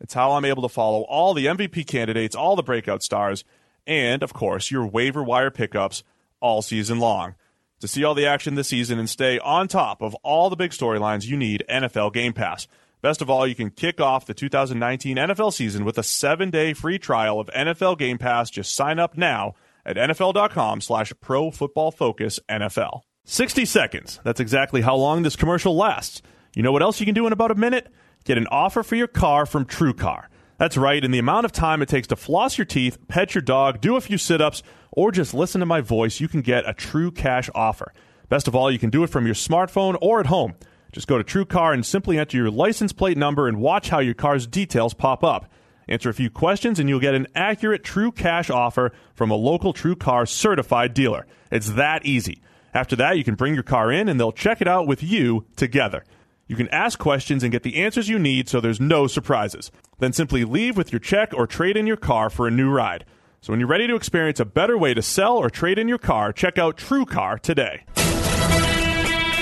It's how I'm able to follow all the MVP candidates, all the breakout stars, and, of course, your waiver wire pickups all season long. To see all the action this season and stay on top of all the big storylines, you need NFL Game Pass. Best of all, you can kick off the 2019 NFL season with a seven-day free trial of NFL Game Pass. Just sign up now at nfl.com slash pro football focus NFL. 60 seconds. That's exactly how long this commercial lasts. You know what else you can do in about a minute? Get an offer for your car from TrueCar. That's right, in the amount of time it takes to floss your teeth, pet your dog, do a few sit ups, or just listen to my voice, you can get a true cash offer. Best of all, you can do it from your smartphone or at home. Just go to TrueCar and simply enter your license plate number and watch how your car's details pop up. Answer a few questions and you'll get an accurate true cash offer from a local TrueCar certified dealer. It's that easy. After that, you can bring your car in and they'll check it out with you together. You can ask questions and get the answers you need so there's no surprises. Then simply leave with your check or trade in your car for a new ride. So when you're ready to experience a better way to sell or trade in your car, check out TrueCar today.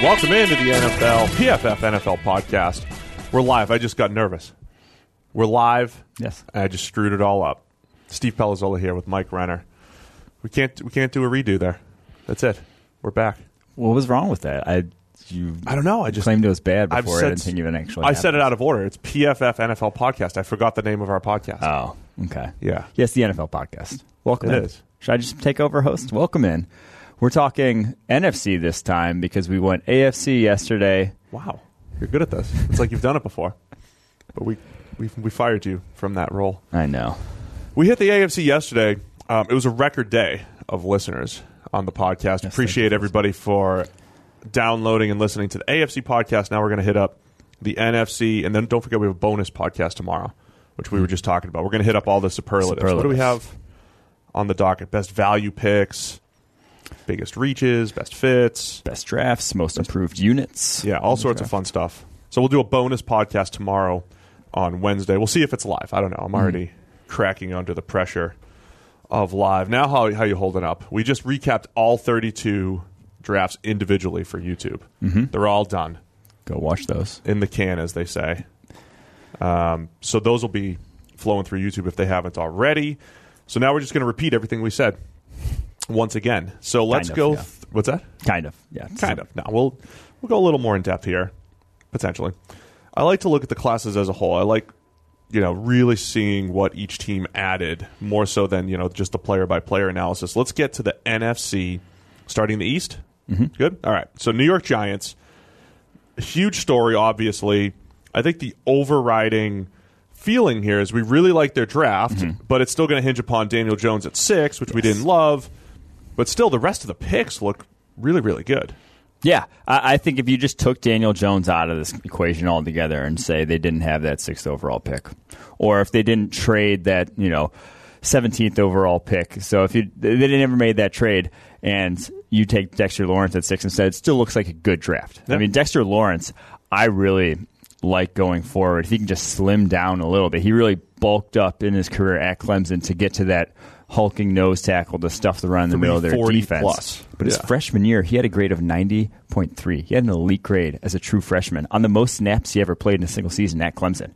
Welcome into the NFL PFF NFL podcast. We're live. I just got nervous. We're live. Yes. I just screwed it all up. Steve Palazzolo here with Mike Renner. We can't we can't do a redo there. That's it. We're back. What was wrong with that? I you I don't know. I just claimed it was bad I've before. said- I didn't think even actually. I said it out of order. It's PFF NFL podcast. I forgot the name of our podcast. Oh, okay. Yeah. Yes, the NFL podcast. Welcome. It in. is. Should I just take over host? Welcome in. We're talking NFC this time because we went AFC yesterday. Wow. You're good at this. It's like you've done it before. But we we we fired you from that role. I know. We hit the AFC yesterday. Um, it was a record day of listeners on the podcast. Appreciate everybody for downloading and listening to the AFC podcast. Now we're going to hit up the NFC, and then don't forget we have a bonus podcast tomorrow, which we were just talking about. We're going to hit up all the superlatives. What do we have on the docket? Best value picks, biggest reaches, best fits. Best drafts, most improved units. Yeah, all sorts of fun stuff. So we'll do a bonus podcast tomorrow on Wednesday. We'll see if it's live. I don't know. I'm mm-hmm. already cracking under the pressure of live. Now, how how you holding up? We just recapped all 32 drafts individually for YouTube. Mm-hmm. They're all done Go watch those. in the can, as they say. Um, so those will be flowing through YouTube if they haven't already. So now we're just going to repeat everything we said once again. So let's of, go. yeah. th- what's that? Kind of. Yeah. kind of. Now we'll we'll go a little more in depth here, potentially. I like to look at the classes as a whole. I like you know really seeing what each team added more so than you know just the player by player analysis. Let's get to the NFC, starting the East. Mm-hmm. Good. All right. So New York Giants, huge story. Obviously, I think the overriding feeling here is we really like their draft, but it's still going to hinge upon Daniel Jones at six, which we didn't love. But still, the rest of the picks look really, really good. Yeah, I, I think if you just took Daniel Jones out of this equation altogether and say they didn't have that sixth overall pick, or if they didn't trade that, you know, seventeenth overall pick, so if you they didn't ever made that trade and you take Dexter Lawrence at six instead, it still looks like a good draft. Yeah. I mean, Dexter Lawrence, I really like going forward. If he can just slim down a little bit, he really bulked up in his career at Clemson to get to that hulking nose tackle to stuff the run in the middle of their defense. plus. But his freshman year, he had a grade of 90.3. He had an elite grade as a true freshman on the most snaps he ever played in a single season at Clemson.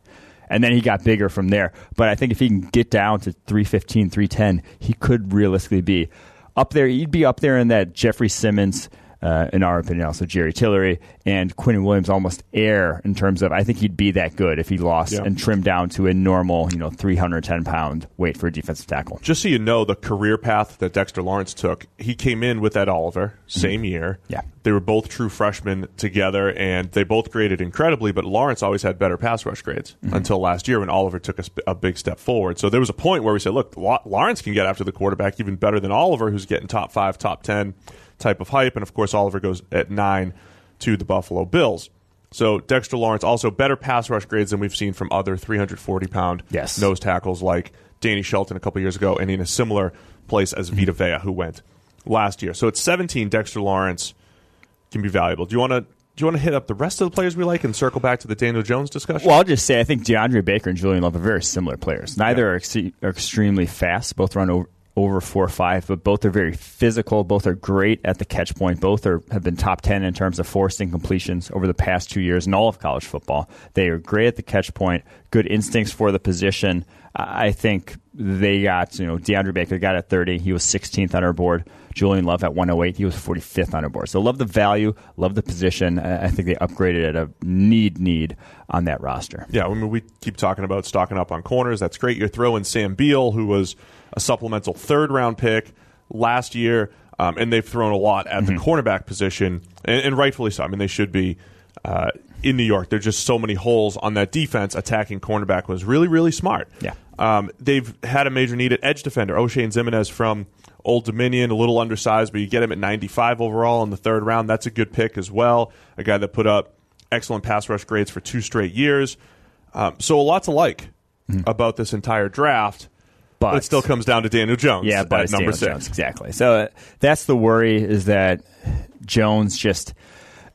And then he got bigger from there. But I think if he can get down to 315, 310, he could realistically be up there. He'd be up there in that Jeffrey Simmons, uh, in our opinion, also Jerry Tillery and Quinnen Williams almost air in terms of I think he'd be that good if he lost Yeah. and trimmed down to a normal, you know, 310 pound weight for a defensive tackle. Just so you know, the career path that Dexter Lawrence took, he came in with Ed Oliver, same year. Yeah. They were both true freshmen together, and they both graded incredibly, but Lawrence always had better pass rush grades until last year when Oliver took a, a big step forward. So there was a point where we said, look, Lawrence can get after the quarterback even better than Oliver, who's getting top five, top 10 type of hype. And of course, Oliver goes at nine to the Buffalo Bills. So Dexter Lawrence also better pass rush grades than we've seen from other 340 pound Yes. nose tackles like Danny Shelton a couple years ago, and in a similar place as Vita Vea, who went last year. So at 17, Dexter Lawrence can be valuable. Do you want to do you want to hit up the rest of the players we like and circle back to the Daniel Jones discussion? Well, I'll just say I think DeAndre Baker and Julian Love are very similar players. Neither are, ex- are extremely fast. Both run over, over four or five, but both are very physical. Both are great at the catch point. Both are have been top ten in terms of forcing completions over the past two years in all of college football. They are great at the catch point. Good instincts for the position. I think they got you know DeAndre Baker got at 30. He was 16th on our board. Julian Love at 108. He was 45th on our board. So love the value, love the position. I I think they upgraded at a need need on that roster. Yeah, I mean, we keep talking about stocking up on corners. That's great. You're throwing Sam Beal, who was a supplemental third round pick last year, um, and they've thrown a lot at the cornerback position, and, and rightfully so. I mean, they should be uh, in New York. There's just so many holes on that defense. Attacking cornerback was really, really smart. Yeah. Um, they've had a major need at edge defender. Oshane Ximines from Old Dominion, a little undersized, but you get him at 95 overall in the third round. That's a good pick as well. A guy that put up excellent pass rush grades for two straight years. Um, so a lot to like about this entire draft. But, it still comes down to Daniel Jones Yeah, but number Daniel six. Jones, exactly. So uh, that's the worry is that Jones just,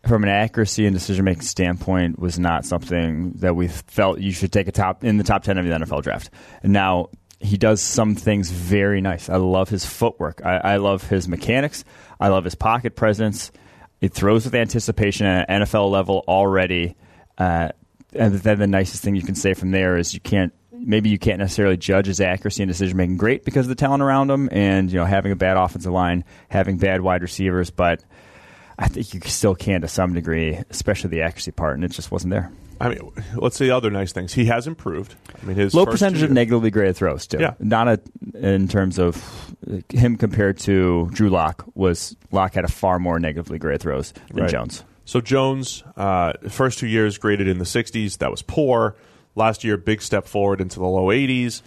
from an accuracy and decision making standpoint, was not something that we felt you should take a top in the top ten of the NFL draft. And now he does some things very nice. I love his footwork. I, I love his mechanics. I love his pocket presence. It throws with anticipation at an NFL level already. Uh, and then the nicest thing you can say from there is you can't maybe you can't necessarily judge his accuracy and decision making great because of the talent around him and you know having a bad offensive line, having bad wide receivers, but I think you still can to some degree, especially the accuracy part, and it just wasn't there. I mean, let's say other nice things. He has improved. I mean, his Low percentage of negatively graded throws too. Yeah. not a, in terms of him compared to Drew Lock was Lock had a far more negatively graded throws than Right. Jones. So Jones, uh, first two years graded in the 60s. That was poor. Last year, big step forward into the low 80s.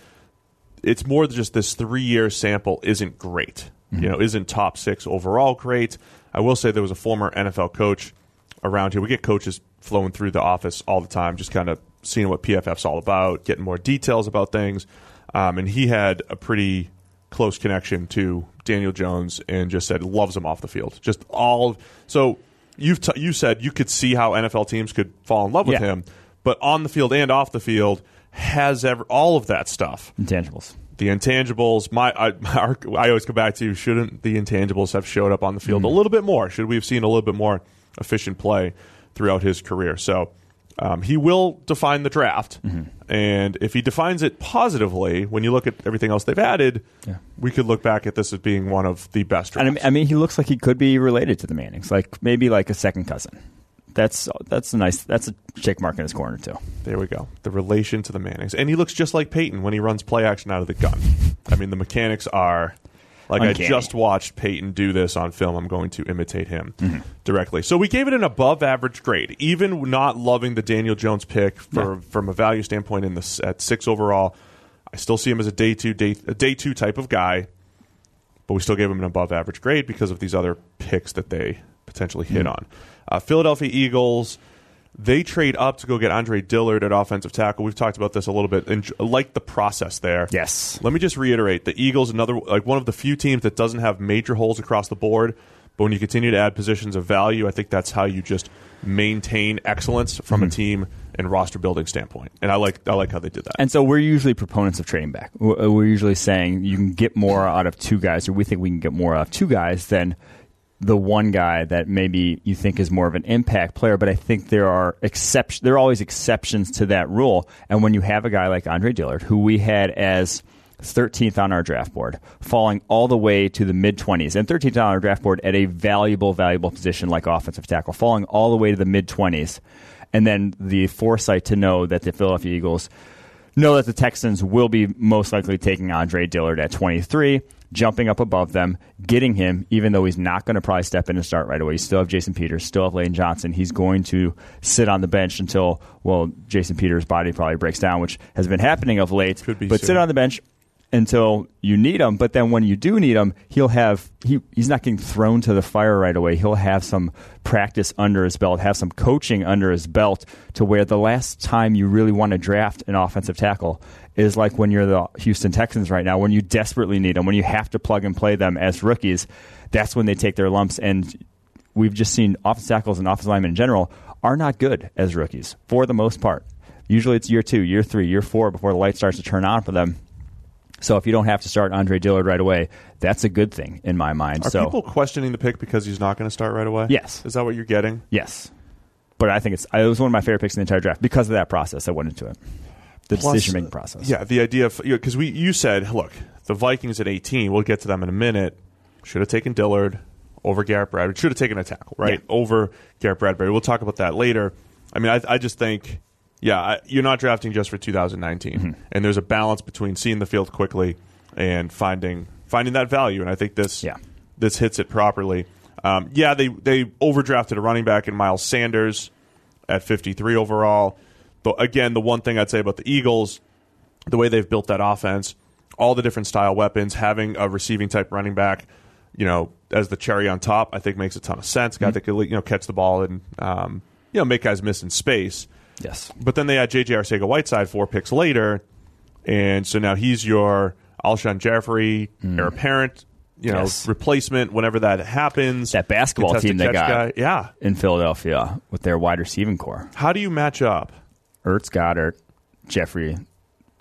It's more than just this three year sample isn't great. You know, isn't top six overall great. I will say there was a former NFL coach around here. We get coaches flowing through the office all the time, just kind of seeing what PFF's all about, getting more details about things. Um, and he had a pretty close connection to Daniel Jones and just said loves him off the field. Just all so you've t- you said you could see how NFL teams could fall in love with Yeah. him, but on the field and off the field has ever all of that stuff. Intangibles. The intangibles, my I, our, I always come back to shouldn't the intangibles have showed up on the field a little bit more? Should we have seen a little bit more efficient play throughout his career? So um, he will define the draft, and if he defines it positively, when you look at everything else they've added, Yeah. we could look back at this as being one of the best And I mean, I mean, he looks like he could be related to the Mannings, like maybe like a second cousin. That's that's a nice. That's a check mark in his corner too. There we go. The relation to the Mannings. And he looks just like Peyton when he runs play action out of the gun. I mean, the mechanics are like Uncanny. I just watched Peyton do this on film. I'm going to imitate him Mm-hmm. directly. So we gave it an above average grade, even not loving the Daniel Jones pick for, from a value standpoint in the at six overall. I still see him as a day two day a day two type of guy, but we still gave him an above average grade because of these other picks that they potentially hit Mm-hmm. on. Uh, Philadelphia Eagles, they trade up to go get Andre Dillard at offensive tackle. We've talked about this a little bit, and like the process there. Yes. Let me just reiterate: the Eagles, another like one of the few teams that doesn't have major holes across the board. But when you continue to add positions of value, I think that's how you just maintain excellence from a team and roster building standpoint. And I like I like how they did that. And so we're usually proponents of trading back. We're usually saying you can get more out of two guys, or we think we can get more out of two guys than the one guy that maybe you think is more of an impact player. But I think there are exceptions. There are always exceptions to that rule. And when you have a guy like Andre Dillard, who we had as 13th on our draft board, falling all the way to the mid 20s, and 13th on our draft board at a valuable, valuable position like offensive tackle, falling all the way to the mid 20s. And then the foresight to know that the Philadelphia Eagles know that the Texans will be most likely taking Andre Dillard at 23, jumping up above them, getting him, even though he's not going to probably step in and start right away. You still have Jason Peters, still have Lane Johnson. He's going to sit on the bench until, well, Jason Peters' body probably breaks down, which has been happening of late. Could be but soon. sit on the bench until you need him. But then when you do need him, he'll have he he's not getting thrown to the fire right away. He'll have some practice under his belt, have some coaching under his belt to where the last time you really want to draft an offensive tackle is like when you're the Houston Texans right now, when you desperately need them, when you have to plug and play them as rookies. That's when they take their lumps and we've just seen offensive tackles and offensive linemen in general are not good as rookies for the most part. Usually it's year two, year three, year four before the light starts to turn on for them. So if you don't have to start Andre Dillard right away, that's a good thing in my mind. Are so people questioning the pick because he's not going to start right away? Yes. Is that what you're getting? yes, but I think it's it was one of my favorite picks in the entire draft because of that process that went into it, the decision making process. Yeah, the idea of because we you said, look, the Vikings at 18. We'll get to them in a minute. Should have taken Dillard over Garrett Bradbury. Should have taken a tackle right Yeah. over Garrett Bradbury. We'll talk about that later. I mean, I, I just think, yeah, you're not drafting just for 2019, Mm-hmm. and there's a balance between seeing the field quickly and finding finding that value. And I think this Yeah. this hits it properly. Um, yeah, they they overdrafted a running back in Miles Sanders at 53 overall. But again, the one thing I'd say about the Eagles, the way they've built that offense, all the different style weapons, having a receiving type running back, you know, as the cherry on top, I think makes a ton of sense. Guy that could you know catch the ball and um, you know make guys miss in space. Yes. But then they had J.J. Arcega Whiteside four picks later, and so now he's your Alshon Jeffery, heir apparent, you know, Mm. Yes. replacement whenever that happens. That basketball team they got. guy. Yeah. In Philadelphia with their wide receiving core, How do you match up? Ertz, Goedert, Jeffery,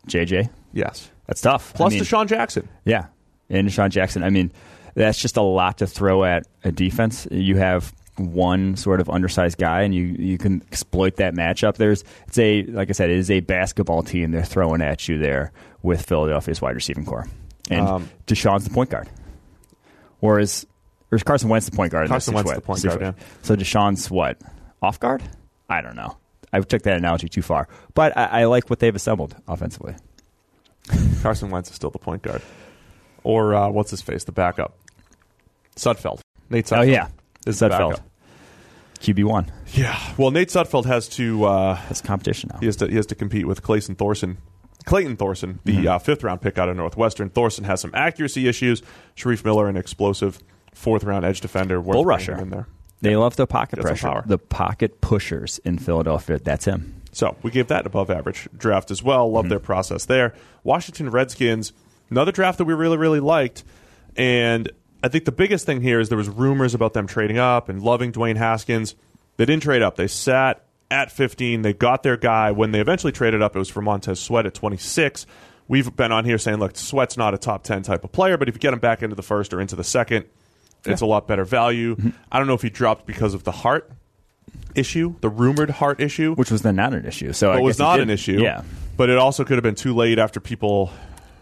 JJ. Yes. That's tough. Plus I mean, DeSean Jackson. Yeah, and DeSean Jackson. I mean, that's just a lot to throw at a defense. You have one sort of undersized guy, and you you can exploit that matchup. There's it's a like I said, it is a basketball team they're throwing at you there with Philadelphia's wide receiving core, and Um, DeSean's the point guard, or is or is Carson Wentz the point guard? Carson Wentz the point guard, situa- So DeSean's what off guard? I don't know. I took that analogy too far, but I, I like what they've assembled offensively. Carson Wentz is still the point guard. Or uh, what's his face? The backup. Sudfeld. Nate Sudfeld. Oh yeah, is Sudfeld. QB one. Yeah. Well, Nate Sudfeld has to uh, That's competition now. he has to he has to compete with Clayton Thorson. Clayton Thorson, the Mm-hmm. uh, fifth round pick out of Northwestern. Thorson has some accuracy issues. Shareef Miller, an explosive fourth round edge defender. Bull rusher. in there. They love the pocket some pressure. The pocket pushers in Philadelphia. That's him. So we gave that above average draft as well. Mm-hmm. Love their process there. Washington Redskins, another draft that we really, really liked. And I think the biggest thing here is there was rumors about them trading up and loving Dwayne Haskins. They didn't trade up. They sat at 15. They got their guy. When they eventually traded up, it was for Montez Sweat at 26. We've been on here saying, look, Sweat's not a top 10 type of player, but if you get him back into the first or into the second, it's a lot better value. Mm-hmm. I don't know if he dropped because of the heart issue, the rumored heart issue Which was then not an issue. So it was not an issue. Yeah. But it also could have been too late after people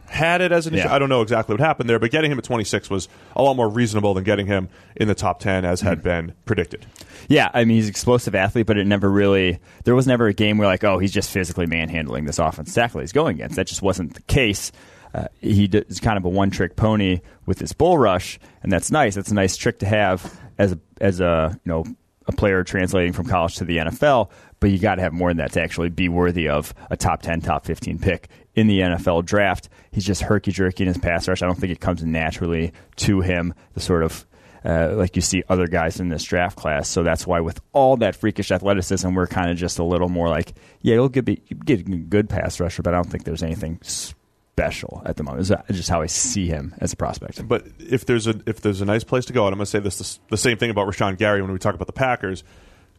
had it as an issue. I don't know exactly what happened there, but getting him at 26 was a lot more reasonable than getting him in the top 10 as had been predicted. Yeah, I mean he's an explosive athlete, but it never really there was never a game where like, oh, he's just physically manhandling this offense tackle he's going against. That just wasn't the case. Uh, he is kind of a one trick pony with his bull rush, and that's nice. That's a nice trick to have as a as a you know a player translating from college to the NFL. But you got to have more than that to actually be worthy of a top ten, top fifteen pick in the NFL draft. He's just herky jerky in his pass rush. I don't think it comes naturally to him. The sort of uh, like you see other guys in this draft class. So that's why, with all that freakish athleticism, we're kind of just a little more like, yeah, you'll get, be, get a good pass rusher, but I don't think there's anything special at the moment. It's just how I see him as a prospect. But if there's a if there's a nice place to go, and I'm going to say this the, the same thing about Rashan Gary when we talk about the Packers,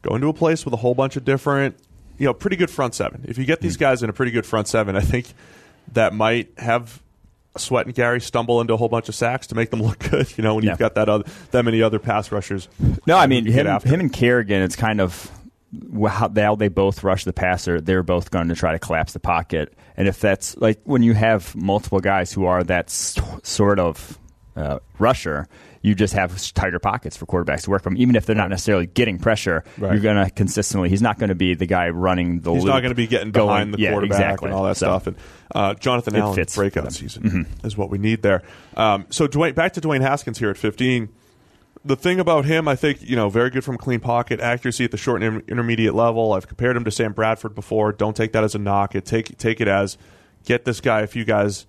go into a place with a whole bunch of different, you know, pretty good front seven. If you get Hmm. these guys in a pretty good front seven, I think that might have Sweat and Gary stumble into a whole bunch of sacks to make them look good. You know, when Yeah. you've got that other that many other pass rushers. No, I mean him, him and Kerrigan. It's kind of how they both rush the passer, they're both going to try to collapse the pocket. And if that's like when you have multiple guys who are that sort of uh, rusher, you just have tighter pockets for quarterbacks to work from. Even if they're not necessarily getting pressure, Right. you're going to consistently. He's not going to be the guy running the. He's loop, not going to be getting going- behind the yeah, quarterback exactly. and all that So, stuff. And uh, Jonathan Allen fits breakout season Mm-hmm. is what we need there. Um, so Dwayne, back to Dwayne Haskins here at 15. The thing about him, I think, you know, very good from clean pocket accuracy at the short and intermediate level. I've compared him to Sam Bradford before. Don't take that as a knock. It take take it as get this guy a few guys,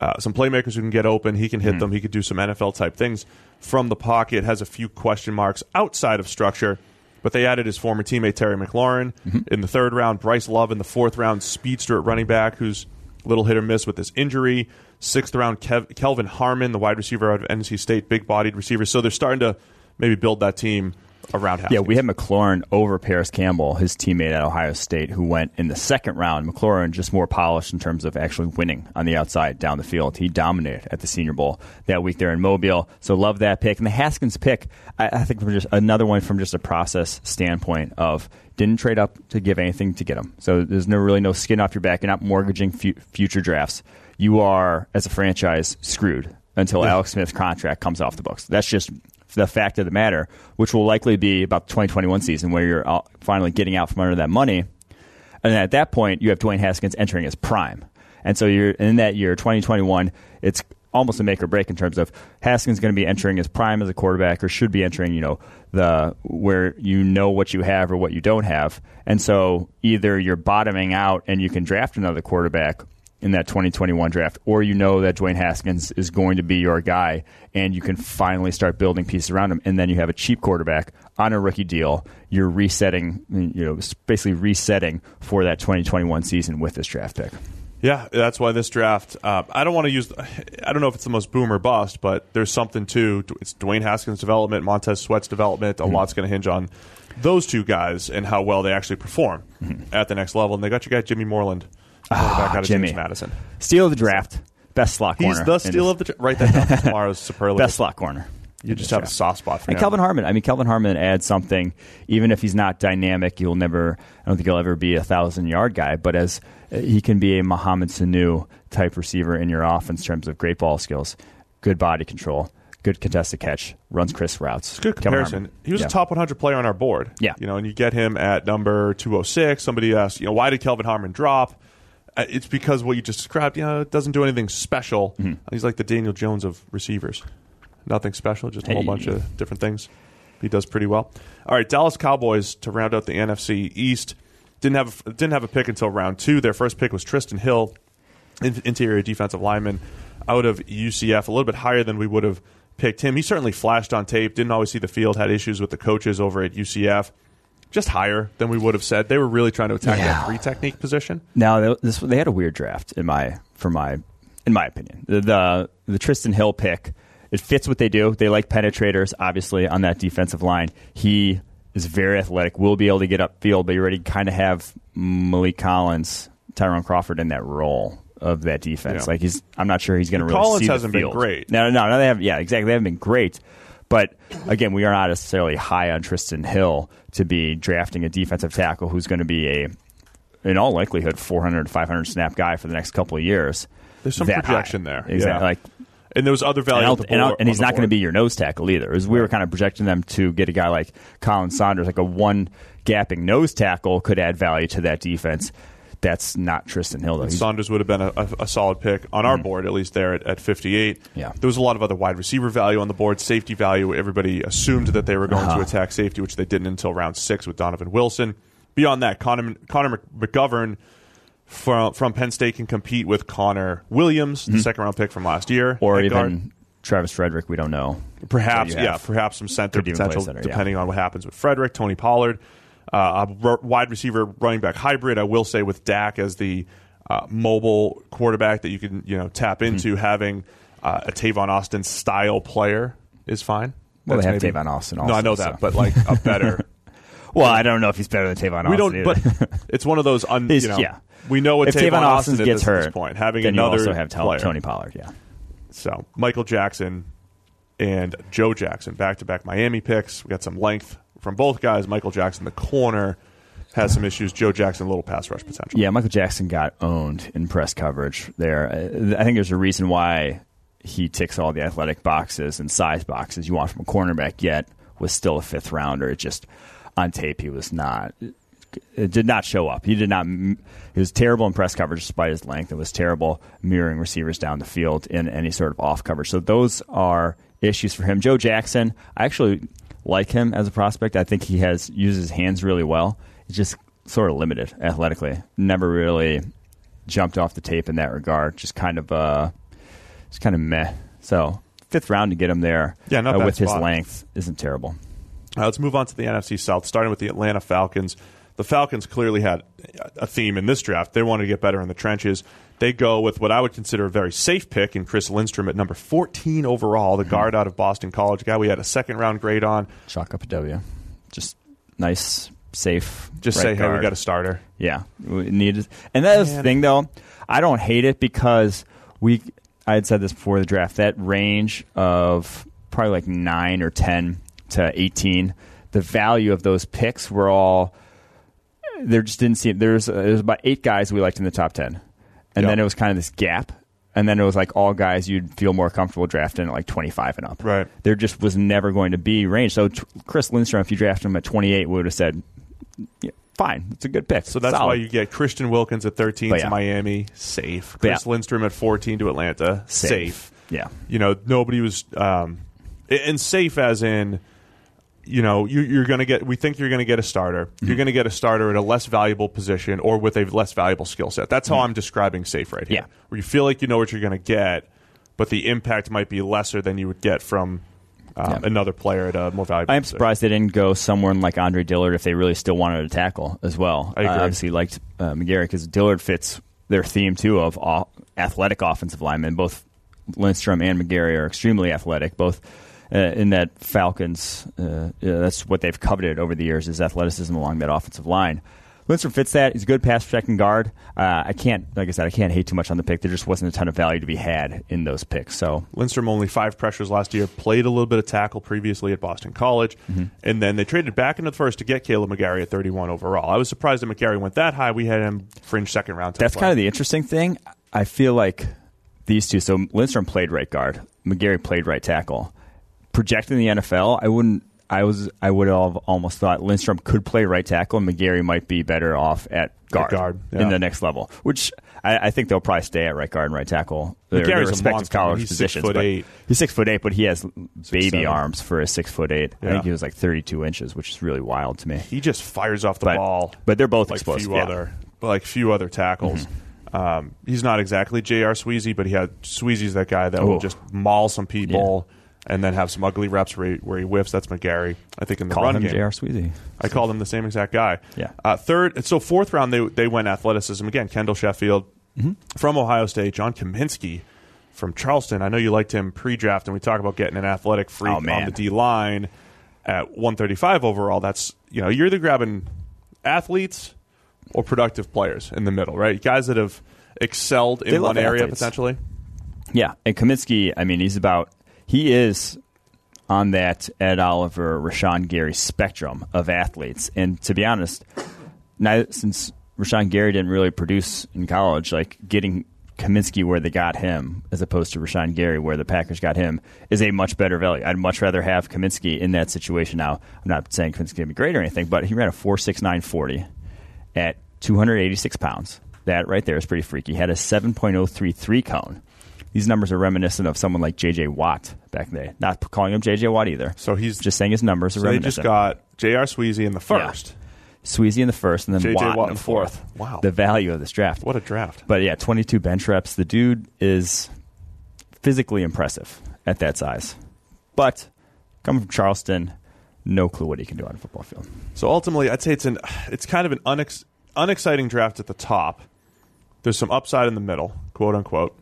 uh, some playmakers who can get open. He can hit Mm-hmm. them. He could do some NFL type things from the pocket. Has a few question marks outside of structure. But they added his former teammate Terry McLaurin Mm-hmm. in the third round, Bryce Love in the fourth round, speedster at running back who's a little hit or miss with his injury. Sixth round, Kev- Kelvin Harmon, the wide receiver out of NC State, big bodied receiver. So they're starting to maybe build that team Yeah, we had McLaurin over Parris Campbell, his teammate at Ohio State, who went in the second round. McLaurin just more polished in terms of actually winning on the outside down the field. He dominated at the Senior Bowl that week there in Mobile. So love that pick. And the Haskins pick, I, I think from just another one from just a process standpoint of didn't trade up to give anything to get him. So there's no really no skin off your back. You're not mortgaging fu- future drafts. You are as a franchise screwed until Alex Smith's contract comes off the books. That's just the fact of the matter, which will likely be about the 2021 season where you're out, finally getting out from under that money. And at that point, you have Dwayne Haskins entering his prime. And so you're in that year, 2021, it's almost a make or break in terms of Haskins going to be entering his prime as a quarterback or should be entering, you know, the where you know what you have or what you don't have. And so either you're bottoming out and you can draft another quarterback in that 2021 draft, or you know that Dwayne Haskins is going to be your guy, and you can mm-hmm. finally start building pieces around him, and then you have a cheap quarterback on a rookie deal. You're resetting, you know, basically resetting for that 2021 season with this draft pick. Yeah, that's why this draft. Uh, I don't want to use. I don't know if it's the most boom or bust, but there's something to it's Dwayne Haskins' development, Montez Sweat's development. A mm-hmm. lot's going to hinge on those two guys and how well they actually perform mm-hmm. at the next level. And they got your guy Jimmy Moreland, quarterback out of Jimmy. James Madison. Steal of the draft, best slot corner. He's the steal of the. dra- Write that down tomorrow's superlative. best slot corner. You just have a soft spot for And him. Kelvin Harmon. I mean, Kelvin Harmon adds something. Even if he's not dynamic, he'll never. I don't think he'll ever be a thousand yard guy. But as uh, he can be a Mohamed Sanu type receiver in your offense in terms of great ball skills, good body control, good contested catch, runs crisp routes. Good comparison. He was Yeah. a top 100 player on our board. Yeah. You know, and you get him at number 206. Somebody asked, you know, why did Kelvin Harmon drop? Uh, It's because what you just described, you know, it doesn't do anything special. Mm-hmm. He's like the Daniel Jones of receivers. Nothing special, just a whole Hey. bunch of different things. He does pretty well. All right, Dallas Cowboys to round out the NFC East didn't have didn't have a pick until round two. Their first pick was Trysten Hill, in- interior defensive lineman out of UCF, a little bit higher than we would have picked him. He certainly flashed on tape, didn't always see the field, had issues with the coaches over at UCF. Just higher than we would have said. They were really trying to attack Yeah. that three technique position. Now they- this they had a weird draft in my for my in my opinion. The the, the Trysten Hill pick it fits what they do. They like penetrators, obviously, on that defensive line. He is very athletic, will be able to get upfield, but you already kind of have Maliek Collins, Tyrone Crawford in that role of that defense. Yeah. Like he's, I'm not sure he's going to really Collins hasn't been field. great. No, no, no, they have. Yeah, exactly. They haven't been great. But again, we are not necessarily high on Trysten Hill to be drafting a defensive tackle who's going to be a, in all likelihood, 400, 500 snap guy for the next couple of years. There's some projection high. there. Exactly. Yeah. Like, And there was other value. And, board- and he's the not going to be your nose tackle either. As we were kind of projecting them to get a guy like Colin Saunders, like a one gapping nose tackle, could add value to that defense. That's not Trysten Hill though. Saunders would have been a, a, a solid pick on our board, at least there at, at 58. Mm-hmm. Yeah. There was a lot of other wide receiver value on the board, safety value. Everybody assumed that they were going Uh-huh. to attack safety, which they didn't until round six with Donovan Wilson. Beyond that, Connor, Connor McGovern from, from Penn State can compete with Connor Williams, the second round pick from last year. Mm-hmm. or even guard. Travis Frederick. We don't know. Perhaps, yeah, perhaps some center Could even play potential center, yeah. depending on what happens with Frederick, Tony Pollard, uh, a wide receiver, running back hybrid. I will say with Dak as the uh, mobile quarterback that you can you know tap Mm-hmm. into, having uh, a Tavon Austin style player is fine. Well, they have maybe- Tavon Austin no, I also, know that, so. but like a better. Well, I don't know if he's better than Tavon Austin. we don't, either. but it's one of those. Un, you know, yeah. we know what if Tavon, Tavon Austin gets is at hurt, this point. Having then another you also have player. Tony Pollard. Yeah. So Michael Jackson and Joe Jackson, back to back Miami picks. We got some length from both guys. Michael Jackson, the corner, has some issues. Joe Jackson, a little pass rush potential. Yeah, Michael Jackson got owned in press coverage there. Uh, I think there's a reason why he ticks all the athletic boxes and size boxes you want from a cornerback, yet was still a fifth rounder. It just, on tape, he was not. It did not show up. He did not. He was terrible in press coverage despite his length. It was terrible mirroring receivers down the field in any sort of off coverage. So those are issues for him. Joe Jackson, I actually like him as a prospect. I think he has uses his hands really well. He's just sort of limited athletically. Never really jumped off the tape in that regard. Just kind of uh, just kind of meh. So fifth round to get him there yeah, uh, with his length isn't terrible. Uh, let's move on to the NFC South, starting with the Atlanta Falcons. The Falcons clearly had a theme in this draft. They wanted to get better in the trenches. They go with what I would consider a very safe pick in Chris Lindstrom at number 14 overall, the guard out of Boston College, guy we had a second round grade on. Chalk up a W. Just nice, safe. Just right say, guard. hey, we got a starter. Yeah, we needed. And that was the thing, though. I don't hate it because we. I had said this before the draft. That range of probably like nine or ten to eighteen, the value of those picks were all. There just didn't seem there's there's about eight guys we liked in the top ten, and Yep. then it was kind of this gap. And then it was like all guys you'd feel more comfortable drafting at like 25 and up. Right. There just was never going to be range. So t- Chris Lindstrom, if you drafted him at 28, would have said, yeah, fine, it's a good pick. So that's why you get Christian Wilkins at 13 But to yeah. Miami, safe. Chris yeah. Lindstrom at 14 to Atlanta, Safe. safe. Yeah. You know, nobody was, um, and safe as in, you know, you, you're going to get. We think you're going to get a starter. Mm-hmm. You're going to get a starter at a less valuable position or with a less valuable skill set. That's how I'm describing safe right here. Mm-hmm. Yeah. Where you feel like you know what you're going to get, but the impact might be lesser than you would get from um, Yeah. another player at a more valuable. I am position. surprised they didn't go someone like Andre Dillard if they really still wanted to tackle as well. I agree. Uh, obviously, liked uh, McGary because Dillard fits their theme too of athletic offensive linemen. Both Lindstrom and McGary are extremely athletic. Both uh, in that Falcons, uh, yeah, that's what they've coveted over the years is athleticism along that offensive line. Lindstrom fits that. He's a good pass protecting guard. Uh, I can't, like I said, I can't hate too much on the pick. There just wasn't a ton of value to be had in those picks. So Lindstrom only five pressures last year, played a little bit of tackle previously at Boston College, Mm-hmm. and then they traded back into the first to get Kaleb McGary at 31 overall. I was surprised that McGary went that high. We had him fringe second round. That's kind of the interesting thing. I feel like these two. So Lindstrom played right guard. McGary played right tackle. Projecting the NFL, I wouldn't. I was. I would have almost thought Lindstrom could play right tackle, and McGary might be better off at guard, guard, in the next level. Which I, I think they'll probably stay at right guard and right tackle. McGary's a respective monster. college He's six foot eight. He's six foot eight, but he has baby seven. arms for a six foot eight. I think he was like thirty two inches, which is really wild to me. he just fires off the But- ball. but they're both like explosive, Few yeah. Mm-hmm. other, like few other tackles. Um, he's not exactly J.R. Sweezy, but he had Sweezy's that guy that will Oh. just maul some people and then have some ugly reps where he, where he whiffs. That's McGary. I think in the Call run him game. J.R. Sweezy. I called him the same exact guy. Yeah. Uh, third, so fourth round, they they went athleticism again. Kendall Sheffield Mm-hmm. from Ohio State, John Cominsky from Charleston. I know you liked him pre-draft, and we talk about getting an athletic freak Oh, on the D line at 135 overall. That's you know you're either grabbing athletes or productive players in the middle, right? Guys that have excelled in one area athletes. potentially. Yeah, and Cominsky, I mean, he's about he is on that Ed Oliver, Rashan Gary spectrum of athletes. And to be honest, now since Rashan Gary didn't really produce in college, like getting Cominsky where they got him, as opposed to Rashan Gary where the Packers got him, is a much better value. I'd much rather have Cominsky in that situation now. I'm not saying Cominsky going to be great or anything, but he ran a 4.6940 at 286 pounds. That right there is pretty freaky. He had a 7.033 cone. These numbers are reminiscent of someone like J.J. Watt back in the day. Not calling him J.J. Watt either. So he's just saying his numbers are so they just got J.R. Sweezy in the first. Sweezy in the first, and then J.J. Watt, Watt in the fourth. fourth. Wow. the value of this draft. What a draft! But yeah, 22 bench reps. The dude is physically impressive at that size. But coming from Charleston, no clue what he can do on a football field. So ultimately, I'd say it's an it's kind of an unex, unexciting draft at the top. There's some upside in the middle, quote unquote,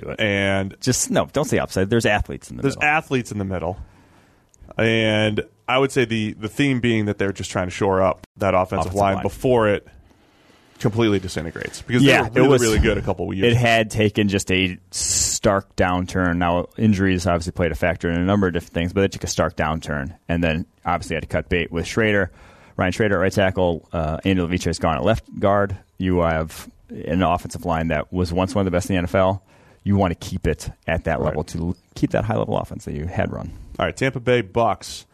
Do it. and Just no, don't say upside. There's athletes in the middle. there's middle. athletes in the middle. And I would say the the theme being that they're just trying to shore up that offensive, Offensive line, line. before it completely disintegrates because Yeah, they were really, it was- really good a couple of years. it had taken just a stark downturn. Now, injuries obviously played a factor in a number of different things, but it took a stark downturn. And then obviously had to cut bait with Schraeder Ryan Schraeder at right tackle, uh, Andy Levitre has gone at left guard. You have an offensive line that was once one of the best in the NFL. You want to keep it at that level to keep that high level offense that you had run. All right, Tampa Bay Bucks.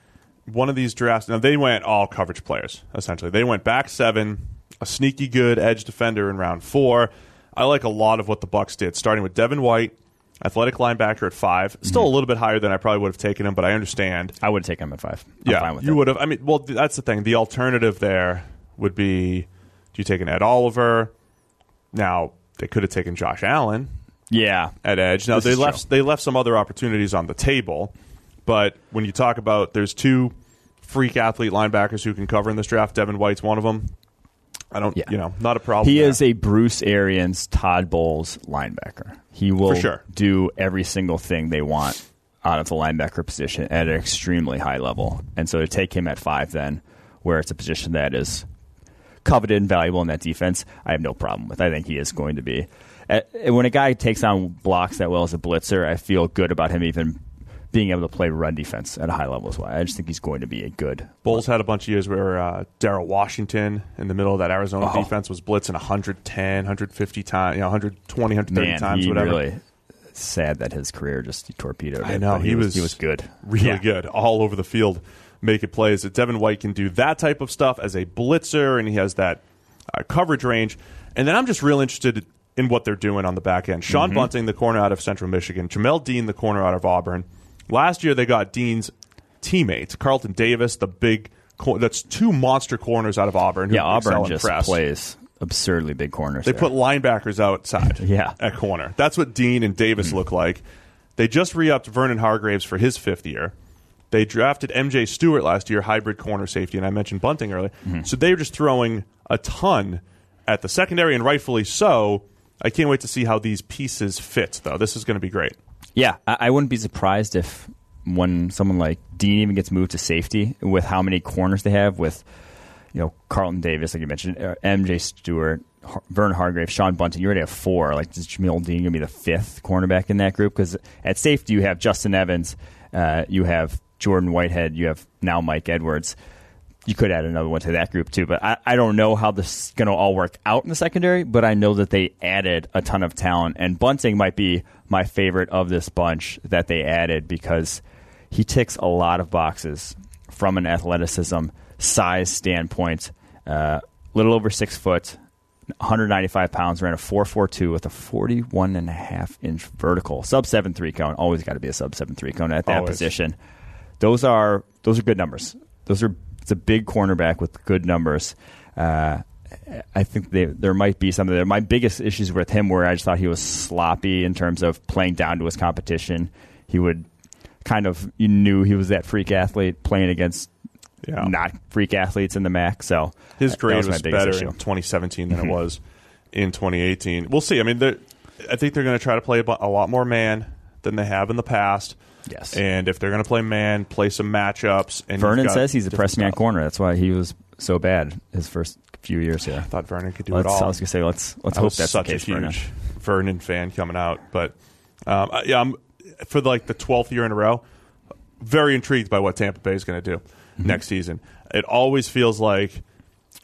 One of these drafts. Now they went all coverage players essentially. They went back seven, a sneaky good edge defender in round four. I like a lot of what the Bucks did, starting with Devin White, athletic linebacker at five. Still Mm-hmm. a little bit higher than I probably would have taken him, but I understand. I would take him at five. I'm yeah, fine with you would have. I mean, well, that's the thing. The alternative there would be: do you take an Ed Oliver? Now they could have taken Josh Allen Yeah, at edge. Now This they left true. they left some other opportunities on the table, but when you talk about there's two freak athlete linebackers who can cover in this draft, Devin White's one of them. I don't, Yeah. you know, not a problem. He there. is a Bruce Arians, Todd Bowles linebacker. He will sure. do every single thing they want out of the linebacker position at an extremely high level. And so to take him at five, then, where it's a position that is coveted and valuable in that defense, I have no problem with. I think he is going to be. Uh, When a guy takes on blocks that well as a blitzer, I feel good about him even being able to play run defense at a high level as well. I just think he's going to be a good Bulls had a bunch of years where uh, Daryl Washington in the middle of that Arizona Oh. defense was blitzing 110, 150 times, you know, 120, 130 man. times, he whatever. really sad that his career just torpedoed. I know but he, was he was good, really Yeah. good, all over the field, making plays. That Devin White can do that type of stuff as a blitzer, and he has that uh, coverage range. And then I'm just real interested in what they're doing on the back end. Sean Mm-hmm. Bunting, the corner out of Central Michigan, Jamel Dean, the corner out of Auburn. Last year they got Dean's teammate Carlton Davis, the big. Cor- that's two monster corners out of Auburn. Who Yeah, Auburn in just press. plays absurdly big corners. They there. put linebackers outside Yeah. at corner. That's what Dean and Davis look like. They just re upped Vernon Hargreaves for his fifth year. They drafted MJ Stewart last year, hybrid corner safety, and I mentioned Bunting earlier. So they were just throwing a ton at the secondary, and rightfully so. I can't wait to see how these pieces fit, though. This is going to be great. Yeah, I, I wouldn't be surprised if when someone like Dean even gets moved to safety with how many corners they have with, you know, Carlton Davis, like you mentioned, uh, MJ Stewart, Har- Vern Hargrave, Sean Bunting. You already have four. Like, is Jamel Dean going to be the fifth cornerback in that group? Because at safety, you have Justin Evans, uh, you have Jordan Whitehead, you have now Mike Edwards. You could add another one to that group too, but I, I don't know how this is going to all work out in the secondary. But I know that they added a ton of talent, and Bunting might be my favorite of this bunch that they added because he ticks a lot of boxes from an athleticism, size standpoint. A little over six foot, 195 pounds, ran a 4.42 with a 41 and a half inch vertical, sub 7.3 cone. Always got to be a sub 7.3 cone at that Always. position. Those are those are good numbers. Those are it's a big cornerback with good numbers. Uh, I think they, there might be some of the, my biggest issues with him were I just thought he was sloppy in terms of playing down to his competition. He would kind of you knew he was that freak athlete playing against Yeah. not freak athletes in the MAC. So His grade was was, my better issue. Mm-hmm. in 2017 than it was in 2018. We'll see. I mean, I think they're going to try to play a lot more man than they have in the past. Yes. And if they're going to play man, play some matchups. And Vernon says he's a press man stuff. corner. That's why he was so bad his first few years here. I thought Vernon could do Let's, it all. I was gonna say let's let's I hope that's such the case. a Vernon. huge Vernon fan coming out, but um, yeah, I'm for like the 12th year in a row. Very intrigued by what Tampa Bay is going to do Mm-hmm. next season. It always feels like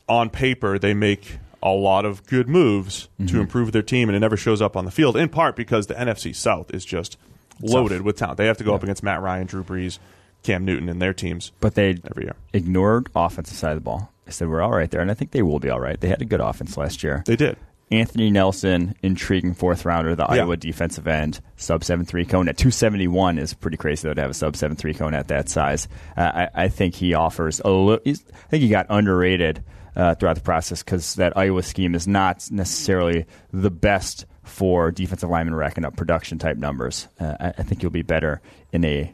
on paper they make a lot of good moves Mm-hmm. to improve their team, and it never shows up on the field. In part because the NFC South is just loaded with talent. They have to go up against Matt Ryan, Drew Brees, Cam Newton, and their teams But they every year. ignored offensive side of the ball. They said we're all right there, and I think they will be all right. They had a good offense last year. They did. Anthony Nelson, intriguing fourth rounder, the Yeah. Iowa defensive end, sub seven three cone at two seventy one is pretty crazy though to have a sub seven three cone at that size. Uh, I, I think he offers a little. I think he got underrated uh, throughout the process because that Iowa scheme is not necessarily the best for defensive linemen racking up production type numbers. Uh, I, I think you'll be better in a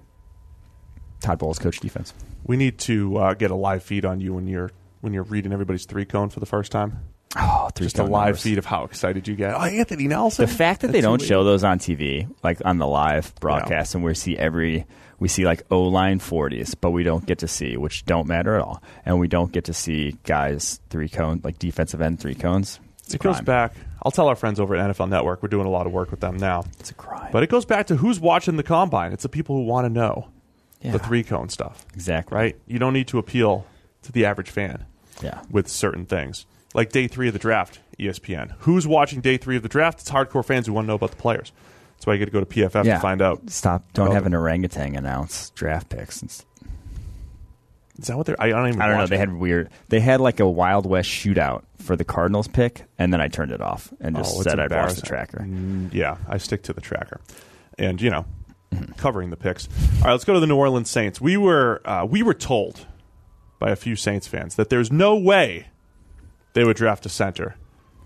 Todd Bowles coach defense. We need to uh, get a live feed on you when you're when you're reading everybody's three cone for the first time. Oh, three Just a live feed of how excited you get. Oh, Anthony Nelson. The fact that they That's don't show those on TV, like on the live broadcast, and we see every we see like O line forties, but we don't get to see, which don't matter at all, and we don't get to see guys three cone like defensive end three cones. It's It goes back. I'll tell our friends over at NFL Network. We're doing a lot of work with them now. It's a crime. But it goes back to who's watching the combine. It's the people who want to know Yeah. the three cone stuff, exactly right? You don't need to appeal to the average fan. Yeah. with certain things. Like day three of the draft, ESPN. Who's watching day three of the draft? It's hardcore fans who want to know about the players. That's why you get to go to PFF yeah. to find out. Stop. Don't have them. an orangutan announce draft picks. and s- Is that what they're? I don't even. I don't know. watch They it. had weird. They had like a Wild West shootout for the Cardinals pick, and then I turned it off and just Oh, said I'd watch the tracker. Mm, yeah, I stick to the tracker, and you know, covering the picks. All right, let's go to the New Orleans Saints. We were uh, we were told by a few Saints fans that there's no way they would draft a center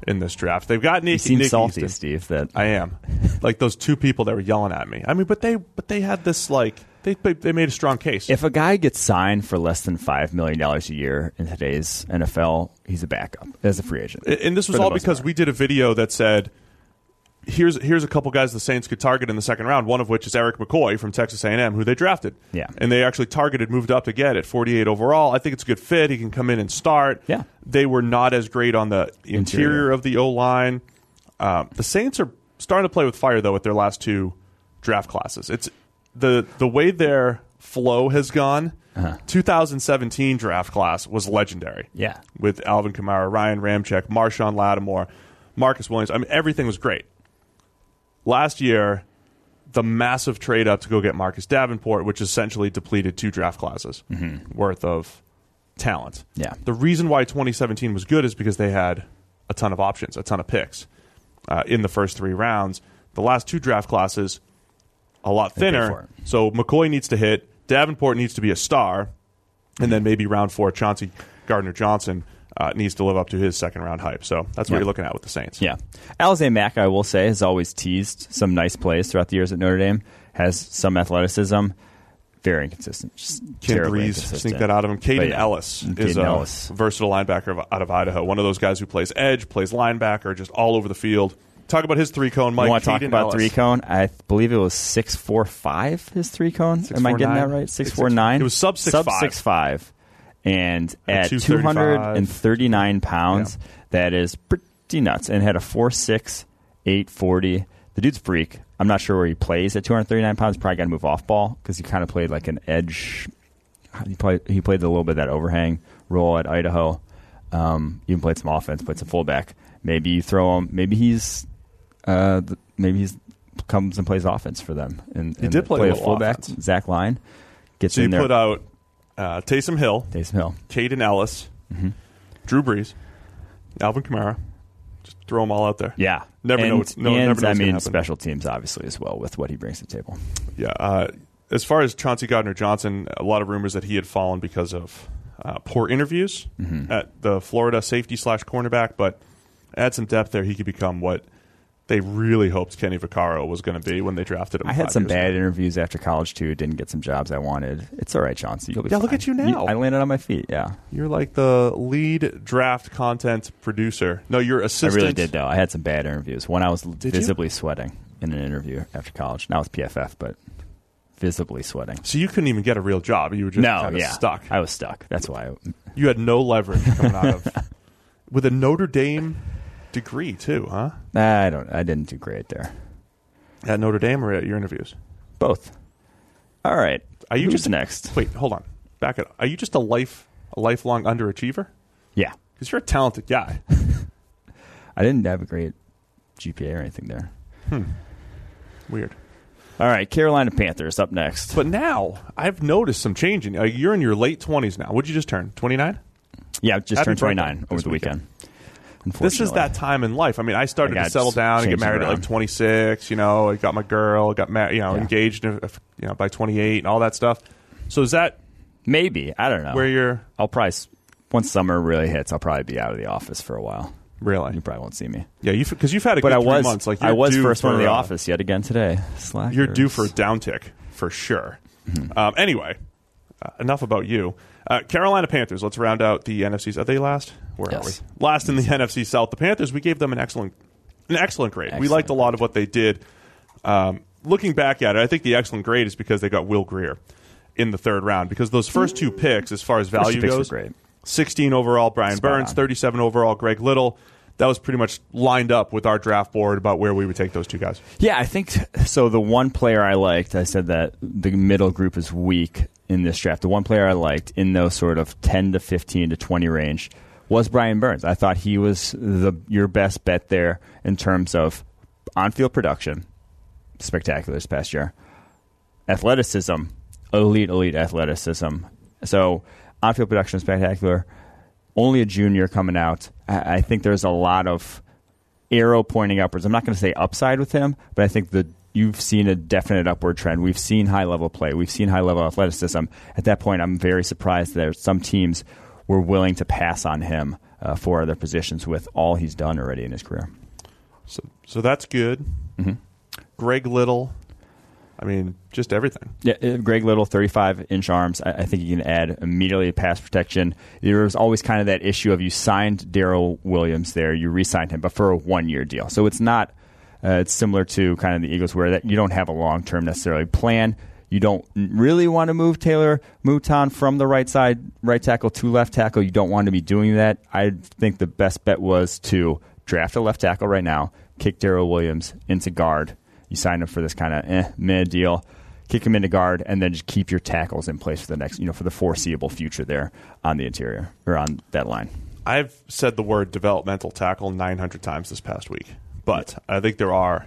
in this draft. They've got Nick. You seem Nick salty, Easton. Steve. That I am like those two people that were yelling at me. I mean, but they but they had this like they they made a strong case. if a guy gets signed for less than five million dollars a year in today's NFL, he's a backup as a free agent. And this was all because part. we did a video that said, "Here's here's a couple guys the Saints could target in the second round. One of which is Erik McCoy from Texas A&M, who they drafted. Yeah. and they actually targeted, moved up to get at 48 overall. I think it's a good fit. He can come in and start. Yeah. they were not as great on the interior, Interior. of the O line. Um, the Saints are starting to play with fire though with their last two draft classes. It's the the way their flow has gone. Uh-huh. 2017 draft class was legendary Yeah. with Alvin Kamara, Ryan Ramczyk, Marshon Lattimore, Marcus Williams. I mean, everything was great. Last year, the massive trade up to go get Marcus Davenport, which essentially depleted two draft classes worth of talent. Yeah. The reason why 2017 was good is because they had a ton of options, a ton of picks uh, in the first three rounds. The last two draft classes, a lot thinner. So McCoy needs to hit. Davenport needs to be a star, and then maybe round four, Chauncey Gardner Johnson uh, needs to live up to his second round hype. So that's what Yeah. you're looking at with the Saints. Yeah. Alize Mack, I will say, has always teased some nice plays throughout the years at Notre Dame. Has some athleticism. Very inconsistent. Just terribly Brees, sneak that out of him. Kaden yeah. Elliss Kaden is a Elliss. versatile linebacker out of Idaho. One of those guys who plays edge, plays linebacker, just all over the field. Talk about his three cone, Mike. you want to talk about Elliss. three cone? I believe it was six four five. His three cone. Am I getting that right? Six four nine. It was sub 6'5". Sub six five. And At two 235. hundred and thirty nine pounds, Yeah. that is pretty nuts. And had a four six eight forty. The dude's freak. I'm not sure where he plays at 239 pounds. Probably got to move off ball because he kind of played like an edge. He played he played a little bit of that overhang role at Idaho. Um, even played some offense, played some fullback. Maybe you throw him. Maybe he's uh, maybe he comes and plays offense for them. And, He and did play a a fullback. offense. Zach Line gets So you in there. put out uh, Taysom Hill, Taysom Hill. Kaden Elliss, Mm-hmm. Drew Brees, Alvin Kamara. Just throw them all out there. Yeah, Never know and, what's- no- and, never know I mean, special teams obviously as well with what he brings to the table. Yeah. Uh, as far as Chauncey Gardner Johnson, a lot of rumors that he had fallen because of uh, poor interviews Mm-hmm. at the Florida safety slash cornerback, but add some depth there, he could become what they really hoped Kenny Vaccaro was going to be when they drafted him. I had some bad ago. interviews after college too. Didn't get some jobs I wanted. It's all right, Chauncey. You'll be Yeah, fine. look at you now. I landed on my feet. Yeah, You're like the lead draft content producer. No, you're I really did though. I had some bad interviews. One I was you? visibly sweating in an interview after college. Now it's PFF, but visibly sweating. So you couldn't even get a real job. You were just no, kind of yeah, stuck. I was stuck. That's why. I, You had no leverage coming out of with a Notre Dame degree too, huh? I don't. I didn't do great there. At Notre Dame or at your interviews? Both. All right. Are you Who's just next? Wait, hold on. Back it. Are you just a life a lifelong underachiever? Yeah, Because you're a talented guy. I didn't have a great GPA or anything there. Hmm. Weird. All right, Carolina Panthers up next. But now I've noticed some changing. Uh, you're in your late twenties now. What'd you just turn? Twenty nine. Yeah, just Happy turned 29 over the weekend. This is that time in life. I mean, I started I to settle down and get married at like 26. You know, I got my girl, got married, you know, Yeah. engaged, uh, you know, by 28 and all that stuff. So is that Maybe. I don't know. where you're I'll probably, once summer really hits, I'll probably be out of the office for a while. really? You probably won't see me. Yeah, you because you've had a But good I three was, months. Like I was first one in the uh, office yet again today. Slackers. You're due for a downtick for sure. Mm-hmm. Um, anyway, uh, enough about you. Uh, Carolina Panthers. Let's round out the NFCs. Are they last? Where Yes. are we? Last in the NFC South. The Panthers. We gave them an excellent, an excellent grade. we liked a lot of what they did. Um, looking back at it, I think the excellent grade is because they got Will Grier in the third round. Because those first two picks, as far as value goes, great. 16 overall Brian Spot Burns, on. 37 overall Greg Little. That was pretty much lined up with our draft board about where we would take those two guys. Yeah, I think so. The one player I liked, I said that the middle group is weak. In this draft, the one player I liked in those sort of 10 to 15 to 20 range was Brian Burns. I thought he was the your best bet there in terms of on-field production, spectacular this past year. Athleticism, elite, elite athleticism. So on-field production, spectacular. Only a junior coming out. I, I think there's a lot of arrow pointing upwards. I'm not going to say upside with him, but I think the you've seen a definite upward trend. We've seen high level play. We've seen high level athleticism. At that point, I'm very surprised that some teams were willing to pass on him uh, for other positions with all he's done already in his career. So, so that's good. Mm-hmm. Greg Little. I mean, just everything. Yeah, uh, Greg Little, 35 inch arms. I, I think you can add immediately pass protection. There was always kind of that issue of you signed Daryl Williams there, you re signed him, but for a one year deal. So it's not, uh, it's similar to kind of the Eagles where that you don't have a long term necessarily plan. You don't really want to move Taylor Moton from the right side, right tackle to left tackle. You don't want to be doing that. I think the best bet was to draft a left tackle right now, kick Daryl Williams into guard. You sign him for this kind of eh, mid deal, kick him into guard, and then just keep your tackles in place for the next, you know, for the foreseeable future there on the interior or on that line. I've said the word developmental tackle 900 times this past week, but I think there are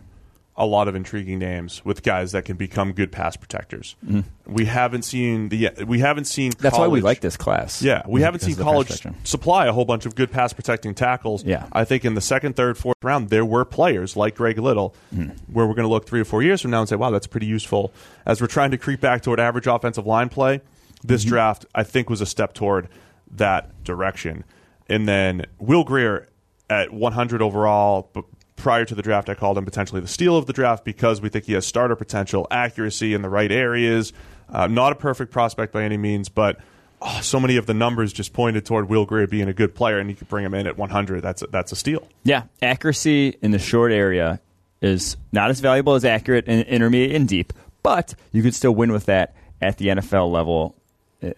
a lot of intriguing names with guys that can become good pass protectors. Mm-hmm. We haven't seen the we haven't seen. That's college, why we like this class. Yeah, we haven't seen college supply a whole bunch of good pass protecting tackles. Yeah, I think in the second, third, fourth round there were players like Greg Little, mm-hmm. where we're going to look three or four years from now and say, "Wow, that's pretty useful." As we're trying to creep back toward average offensive line play, this mm-hmm. draft I think was a step toward that direction. And then Will Grier at 100 overall, prior to the draft, I called him potentially the steal of the draft because we think he has starter potential, accuracy in the right areas. Uh, not a perfect prospect by any means, but oh, so many of the numbers just pointed toward Will Grier being a good player, and you could bring him in at 100. That's a, that's a steal. Yeah, accuracy in the short area is not as valuable as accurate in intermediate and deep, but you could still win with that at the NFL level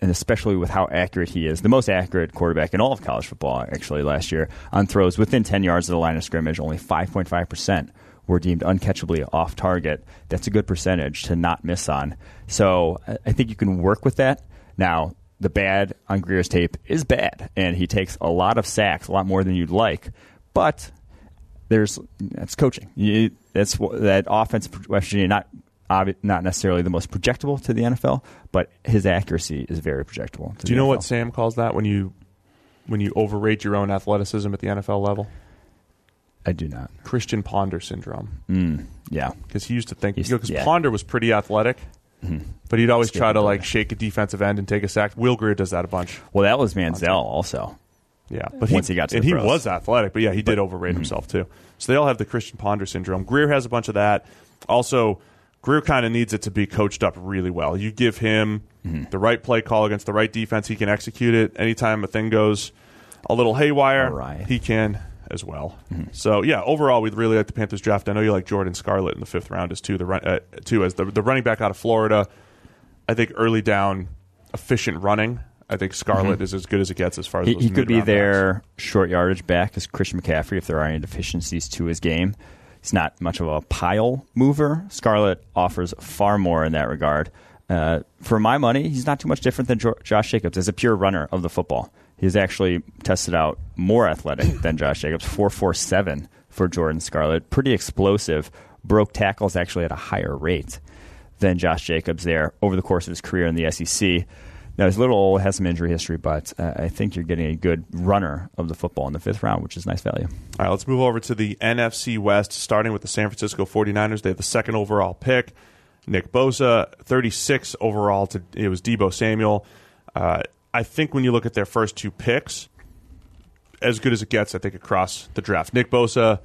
and especially with how accurate he is, the most accurate quarterback in all of college football, actually, last year on throws within 10 yards of the line of scrimmage, only 5.5% were deemed uncatchably off target. That's a good percentage to not miss on. So I think you can work with that. Now, the bad on Grier's tape is bad, and he takes a lot of sacks, a lot more than you'd like, but there's that's coaching. You, that's that offensive West Virginia not not necessarily the most projectable to the NFL, but his accuracy is very projectable. Do you know NFL. what Sam calls that when you when you overrate your own athleticism at the NFL level? I do not. Christian Ponder syndrome. Mm, yeah, because he used to think because you know, yeah. Ponder was pretty athletic. Mm-hmm. But he'd always try to like shake a defensive end and take a sack. Will Grier does that a bunch. Well, that was Manziel also. Yeah, but once he, he got to and he pros. was athletic, but yeah, he but, did overrate mm-hmm. himself too. So they all have the Christian Ponder syndrome. Grier has a bunch of that. Also, Grier kind of needs it to be coached up really well. You give him mm-hmm. the right play call against the right defense, he can execute it. Anytime a thing goes a little haywire, right. he can as well. Mm-hmm. So yeah, overall, we'd really like the Panthers draft. I know you like Jordan Scarlett in the fifth round as too. The run, uh, too as the the running back out of Florida. I think early down, efficient running. I think Scarlett mm-hmm. is as good as it gets as far as he, he could be their short yardage back as Christian McCaffrey if there are any deficiencies to his game. He's not much of a pile mover. Scarlett offers far more in that regard. Uh, for my money, he's not too much different than jo- Josh Jacobs as a pure runner of the football. He's actually tested out more athletic than Josh Jacobs, 447 for Jordan Scarlett. Pretty explosive. Broke tackles actually at a higher rate than Josh Jacobs there over the course of his career in the SEC. Now he's a little old, has some injury history, but uh, I think you're getting a good runner of the football in the fifth round, which is nice value. All right, let's move over to the NFC West, starting with the San Francisco 49ers. They have the second overall pick. Nick Bosa, 36 overall. To, it was Deebo Samuel. Uh, I think when you look at their first two picks, as good as it gets, I think, across the draft. Nick Bosa,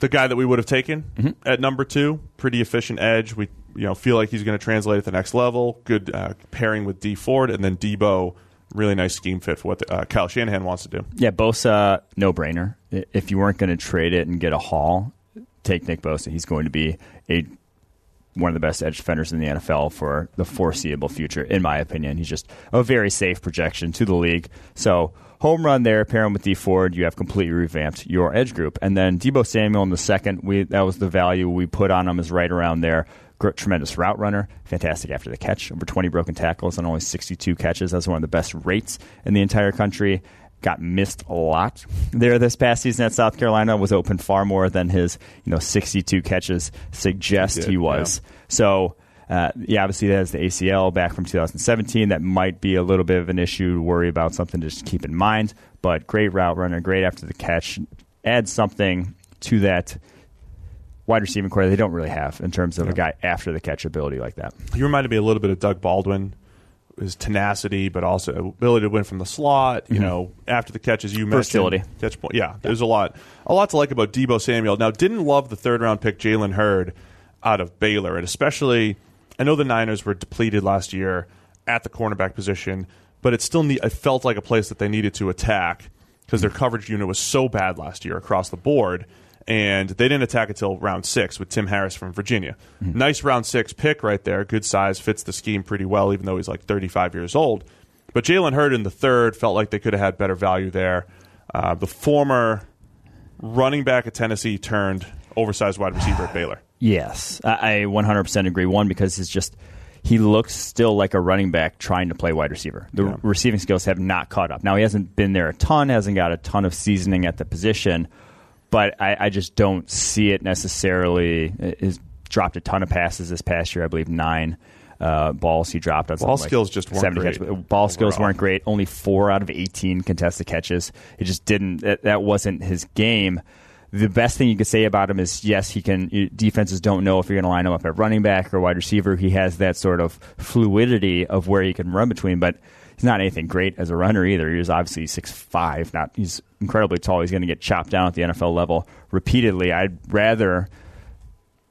the guy that we would have taken mm-hmm. at number two, pretty efficient edge. We you know feel like he's going to translate at the next level. Good uh, pairing with Dee Ford, and then Deebo. really nice scheme fit for what the, uh, Kyle Shanahan wants to do. Yeah, Bosa, no brainer. If you weren't going to trade it and get a haul, take Nick Bosa. He's going to be a one of the best edge defenders in the NFL for the foreseeable future, in my opinion. He's just a very safe projection to the league. So home run there, pairing with Dee Ford. You have completely revamped your edge group, and then Deebo Samuel in the second. We that was the value we put on him is right around there tremendous route runner, fantastic after the catch, over 20 broken tackles on only 62 catches. That's one of the best rates in the entire country. Got missed a lot there this past season at South Carolina. Was open far more than his you know 62 catches suggest he, did, he was. Yeah. So. Uh, yeah, obviously that has the ACL back from 2017. That might be a little bit of an issue to worry about, something to just keep in mind. But great route runner, great after the catch. Add something to that wide receiving core they don't really have in terms of yeah. a guy after the catch ability like that. You reminded me a little bit of Doug Baldwin, his tenacity, but also ability to win from the slot. You mm-hmm. know, after the catches you Versatility. mentioned, catch point. Yeah, yeah, there's a lot, a lot to like about Deebo Samuel. Now, didn't love the third round pick Jalen Hurd out of Baylor, and especially, I know the Niners were depleted last year at the cornerback position, but it still ne- it felt like a place that they needed to attack because their coverage unit was so bad last year across the board and they didn't attack until round six with Tim Harris from Virginia. Mm-hmm. Nice round six pick right there. Good size, fits the scheme pretty well, even though he's like 35 years old. But Jalen Hurd in the third felt like they could have had better value there. Uh, the former running back at Tennessee turned oversized wide receiver at Baylor. Yes, I 100% agree. One, because it's just he looks still like a running back trying to play wide receiver. The yeah. receiving skills have not caught up. Now he hasn't been there a ton, hasn't got a ton of seasoning at the position, but I, I just don't see it necessarily. He's dropped a ton of passes this past year. I believe nine uh, balls he dropped on ball skills like just weren't great. Catches. Ball skills weren't great. Only four out of eighteen contested catches. It just didn't. That, that wasn't his game. The best thing you could say about him is yes, he can. Defenses don't know if you're going to line him up at running back or wide receiver. He has that sort of fluidity of where he can run between, but he's not anything great as a runner either. He's obviously six five. Not he's incredibly tall. He's going to get chopped down at the NFL level repeatedly. I'd rather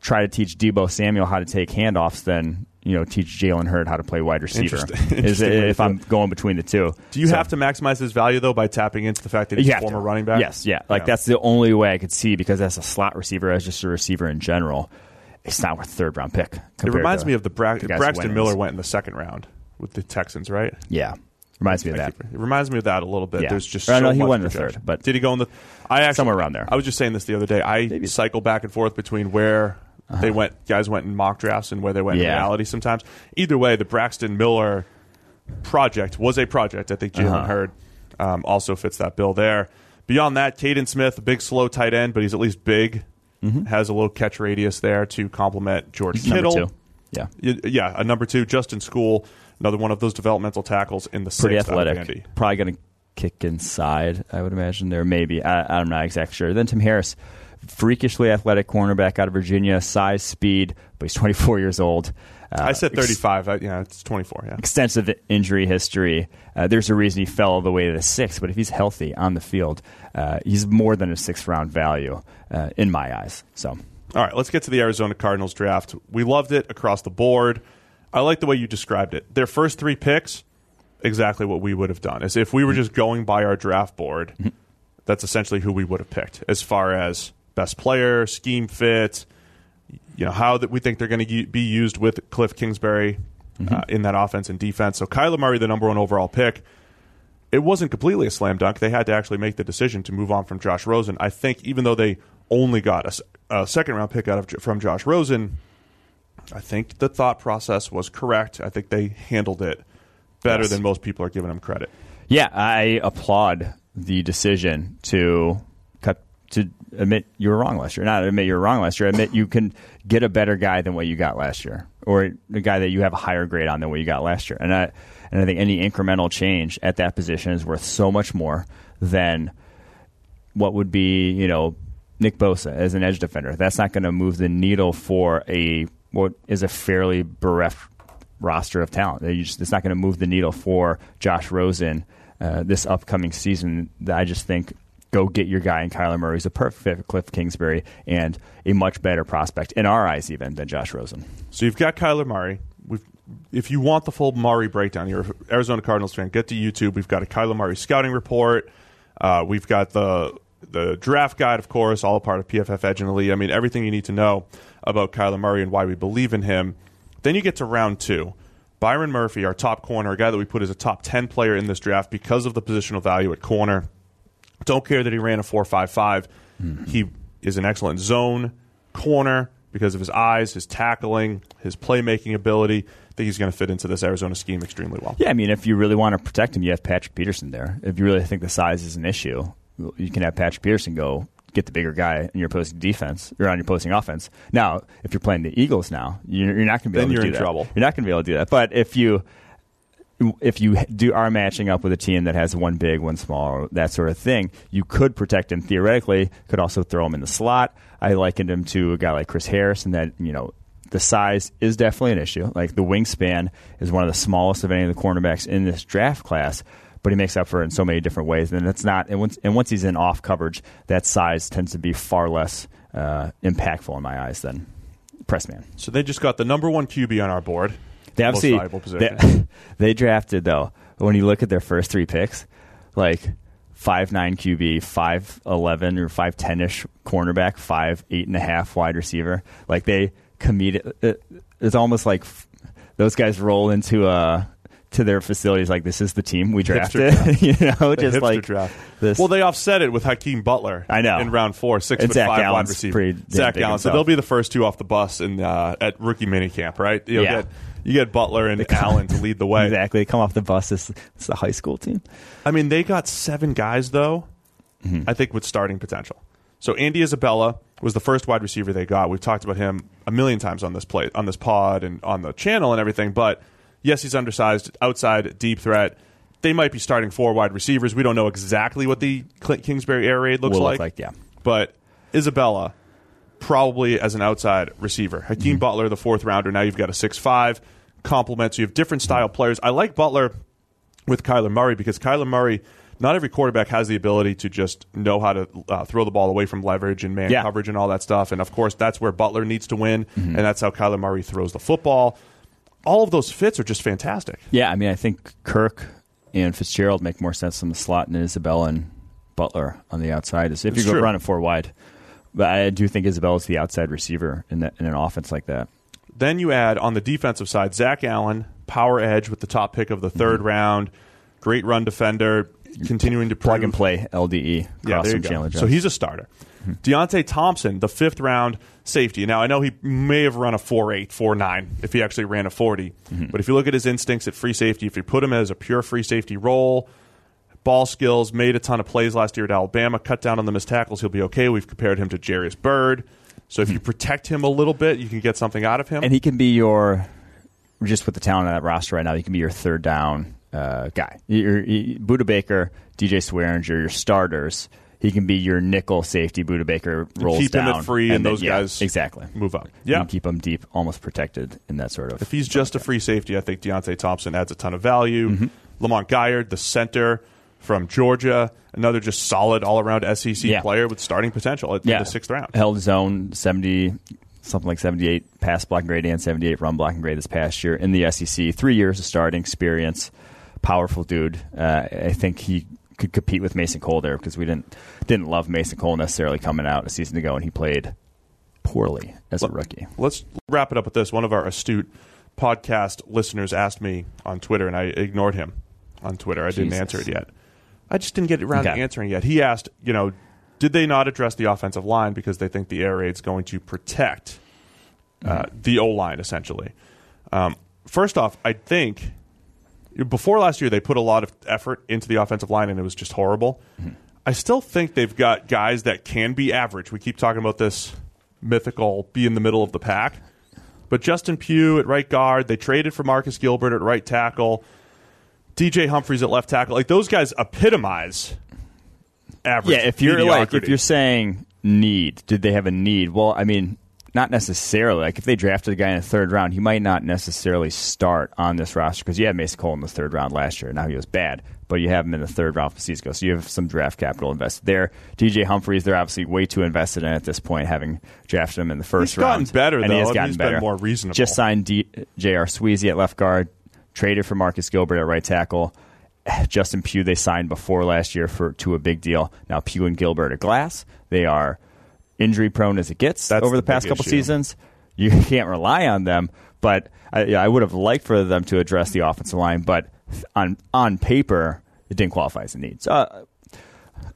try to teach Deebo Samuel how to take handoffs than you know teach Jalen Hurd how to play wide receiver. Interesting. Is if I'm going between the two. Do you so, have to maximize his value though by tapping into the fact that he's a former to. running back? Yes, yeah. Like yeah. that's the only way I could see because as a slot receiver, as just a receiver in general, it's not worth third round pick. It reminds me of the, Bra- the Braxton Miller went in the second round with the Texans, right? Yeah. Reminds me of that. It reminds me of that a little bit. Yeah. There's just I so know he won the third, but did he go in the? I actually somewhere around there. I was just saying this the other day. I Maybe. cycle back and forth between where uh-huh. they went, guys went in mock drafts, and where they went yeah. in reality. Sometimes, either way, the Braxton Miller project was a project. I think Jalen uh-huh. Hurd um, also fits that bill there. Beyond that, Kaden Smith, a big slow tight end, but he's at least big. Mm-hmm. Has a little catch radius there to complement George he's Kittle. Yeah, yeah, a number two. Justin Skule another one of those developmental tackles in the pretty athletic. Probably going to kick inside. I would imagine there. Maybe I, I'm not exactly sure. Then Tim Harris, freakishly athletic cornerback out of Virginia, size, speed, but he's 24 years old. Uh, I said 35. Ex- yeah, it's 24. Yeah. Extensive injury history. Uh, there's a reason he fell all the way to the sixth, but if he's healthy on the field, uh, he's more than a sixth round value uh, in my eyes. So. All right, let's get to the Arizona Cardinals draft. We loved it across the board. I like the way you described it. Their first three picks, exactly what we would have done. As if we were just going by our draft board, mm-hmm. that's essentially who we would have picked as far as best player, scheme fit, you know, how that we think they're going to be used with Kliff Kingsbury mm-hmm. uh, in that offense and defense. So Kyler Murray, the number one overall pick, it wasn't completely a slam dunk. They had to actually make the decision to move on from Josh Rosen. I think even though they only got a, a second round pick out of from Josh Rosen, I think the thought process was correct. I think they handled it better yes. than most people are giving them credit. Yeah, I applaud the decision to cut to admit you were wrong last year. Not admit you were wrong last year. Admit you can get a better guy than what you got last year, or the guy that you have a higher grade on than what you got last year. And I and I think any incremental change at that position is worth so much more than what would be you know Nick Bosa as an edge defender. That's not going to move the needle for a what is a fairly bereft roster of talent. Just, it's not going to move the needle for Josh Rosen uh, this upcoming season. I just think go get your guy in Kyler Murray. He's a perfect fit for Kliff Kingsbury and a much better prospect in our eyes even than Josh Rosen. So you've got Kyler Murray. We've, if you want the full Murray breakdown, you're Arizona Cardinals fan, get to YouTube. We've got a Kyler Murray scouting report. Uh, we've got the the draft guide, of course, all part of PFF Edge and Elite. I mean, everything you need to know about Kyler Murray and why we believe in him. Then you get to round two. Byron Murphy, our top corner, a guy that we put as a top 10 player in this draft because of the positional value at corner. Don't care that he ran a 4.55. Mm-hmm. He is an excellent zone corner, because of his eyes, his tackling, his playmaking ability. I think he's going to fit into this Arizona scheme extremely well. Yeah, I mean, if you really want to protect him, you have Patrick Peterson there. If you really think the size is an issue, you can have Patrick Peterson go get the bigger guy in your opposing defense or on your opposing offense. Now, if you're playing the Eagles now, you're, you're not going to be Then able you're to do in that. trouble. You're not going to be able to do that. But if you if you do are matching up with a team that has one big, one small, that sort of thing, you could protect him theoretically. Could also throw him in the slot. I likened him to a guy like Chris Harris, and that you know the size is definitely an issue. Like the wingspan is one of the smallest of any of the cornerbacks in this draft class, but he makes up for it in so many different ways. And it's not. And once, and once he's in off coverage, that size tends to be far less uh, impactful in my eyes than press man. So they just got the number one QB on our board. They Most obviously. They, they drafted though. When you look at their first three picks, like five nine QB, five eleven or five ten ish cornerback, five eight and a half wide receiver. Like they committed. It, it's almost like f- those guys roll into uh to their facilities like this is the team we drafted. draft. you know, The just like draft. this. Well, they offset it with Hakeem Butler. I know. in round four, six And foot Zach five wide receiver. Zach Allen. So they'll be the first two off the bus in uh, at rookie minicamp, right? You'll Yeah. get you get Butler and Allen to lead the way. exactly come off the bus. It's, it's the high school team. I mean, they got seven guys though. Mm-hmm. I think with starting potential. So Andy Isabella was the first wide receiver they got. We've talked about him a million times on this play, on this pod, and on the channel and everything. But yes, he's undersized, outside, deep threat. They might be starting four wide receivers. We don't know exactly what the Clint Kingsbury air raid looks Will like. look like yeah. But Isabella, probably as an outside receiver. Hakeem mm-hmm. Butler, the fourth rounder. Now you've got a six-five complement. So you have different style mm-hmm. players. I like Butler with Kyler Murray because Kyler Murray, not every quarterback has the ability to just know how to uh, throw the ball away from leverage and man Yeah. coverage and all that stuff. And of course, that's where Butler needs to win, mm-hmm. and that's how Kyler Murray throws the football. All of those fits are just fantastic. Yeah, I mean, I think Kirk and Fitzgerald make more sense in the slot than Isabella and Butler on the outside. If It's you go true. run it four wide, but I do think Isabella's the outside receiver in, that, in an offense like that. Then you add on the defensive side Zach Allen, power edge with the top pick of the 3rd Mm-hmm. round, great run defender, continuing to Plug and play LDE. Yeah, there you go. So he's a starter. Deionte Thompson, the fifth round safety. Now I know he may have run a 4.8, 4.9 if he actually ran a 40. Mm-hmm. But if you look at his instincts at free safety, if you put him as a pure free safety role, ball skills, made a ton of plays last year at Alabama, cut down on the missed tackles, he'll be okay. We've compared him to Jairus Byrd. So if you protect him a little bit, you can get something out of him. and he can be your just with the talent on that roster right now. He can be your third down uh, guy. Your, your, Budda Baker, DJ Swearinger, your starters. He can be your nickel safety. Budda Baker rolls keep him down at free and then- those yeah, guys exactly move up. You Yeah. can keep him deep, almost protected in that sort of. If he's just a free safety, I think Deionte Thompson adds a ton of value. Mm-hmm. Lamont Gaillard, the center from Georgia, another just solid all around SEC Yeah. player with starting potential at yeah, the sixth round. held his own seventy, something like seventy-eight pass blocking grade and seventy-eight run blocking grade this past year in the SEC. Three years of starting experience, powerful dude. Uh, I think he could compete with Mason Cole there because we didn't didn't love Mason Cole necessarily coming out a season ago, and he played poorly as a rookie. Let's wrap it up with this. One of our astute podcast listeners asked me on Twitter, and I ignored him on Twitter. I didn't answer it yet. I just didn't get around to answering yet. He asked, you know, did they not address the offensive line because they think the air raid's going to protect uh, the O line essentially? Um, first off, I think before last year they put a lot of effort into the offensive line and it was just horrible. Mm-hmm. I still think they've got guys that can be average. We keep talking about this mythical be in the middle of the pack. But Justin Pugh at right guard, they traded for Marcus Gilbert at right tackle, DJ Humphries at left tackle. Like those guys epitomize average. Yeah, if you're like if you're saying need, did they have a need? Well, I mean, not necessarily. Like if they drafted a guy in the third round, he might not necessarily start on this roster because you had Mason Cole in the third round last year. Now he was bad, but you have him in the third round for Cisco, so you have some draft capital invested there. DJ Humphries, they're obviously way too invested in at this point, having drafted him in the first He's gotten round. better, and though. He has gotten he's been better. more reasonable. Just signed D- J.R. Sweezy at left guard, traded for Marcus Gilbert at right tackle. Justin Pugh they signed before last year for to a big deal. Now Pugh and Gilbert are glass. They are injury prone as it gets That's over the the past couple issue. seasons. You can't rely on them, but I, yeah, I would have liked for them to address the offensive line. But on on paper, it didn't qualify as a need. So uh,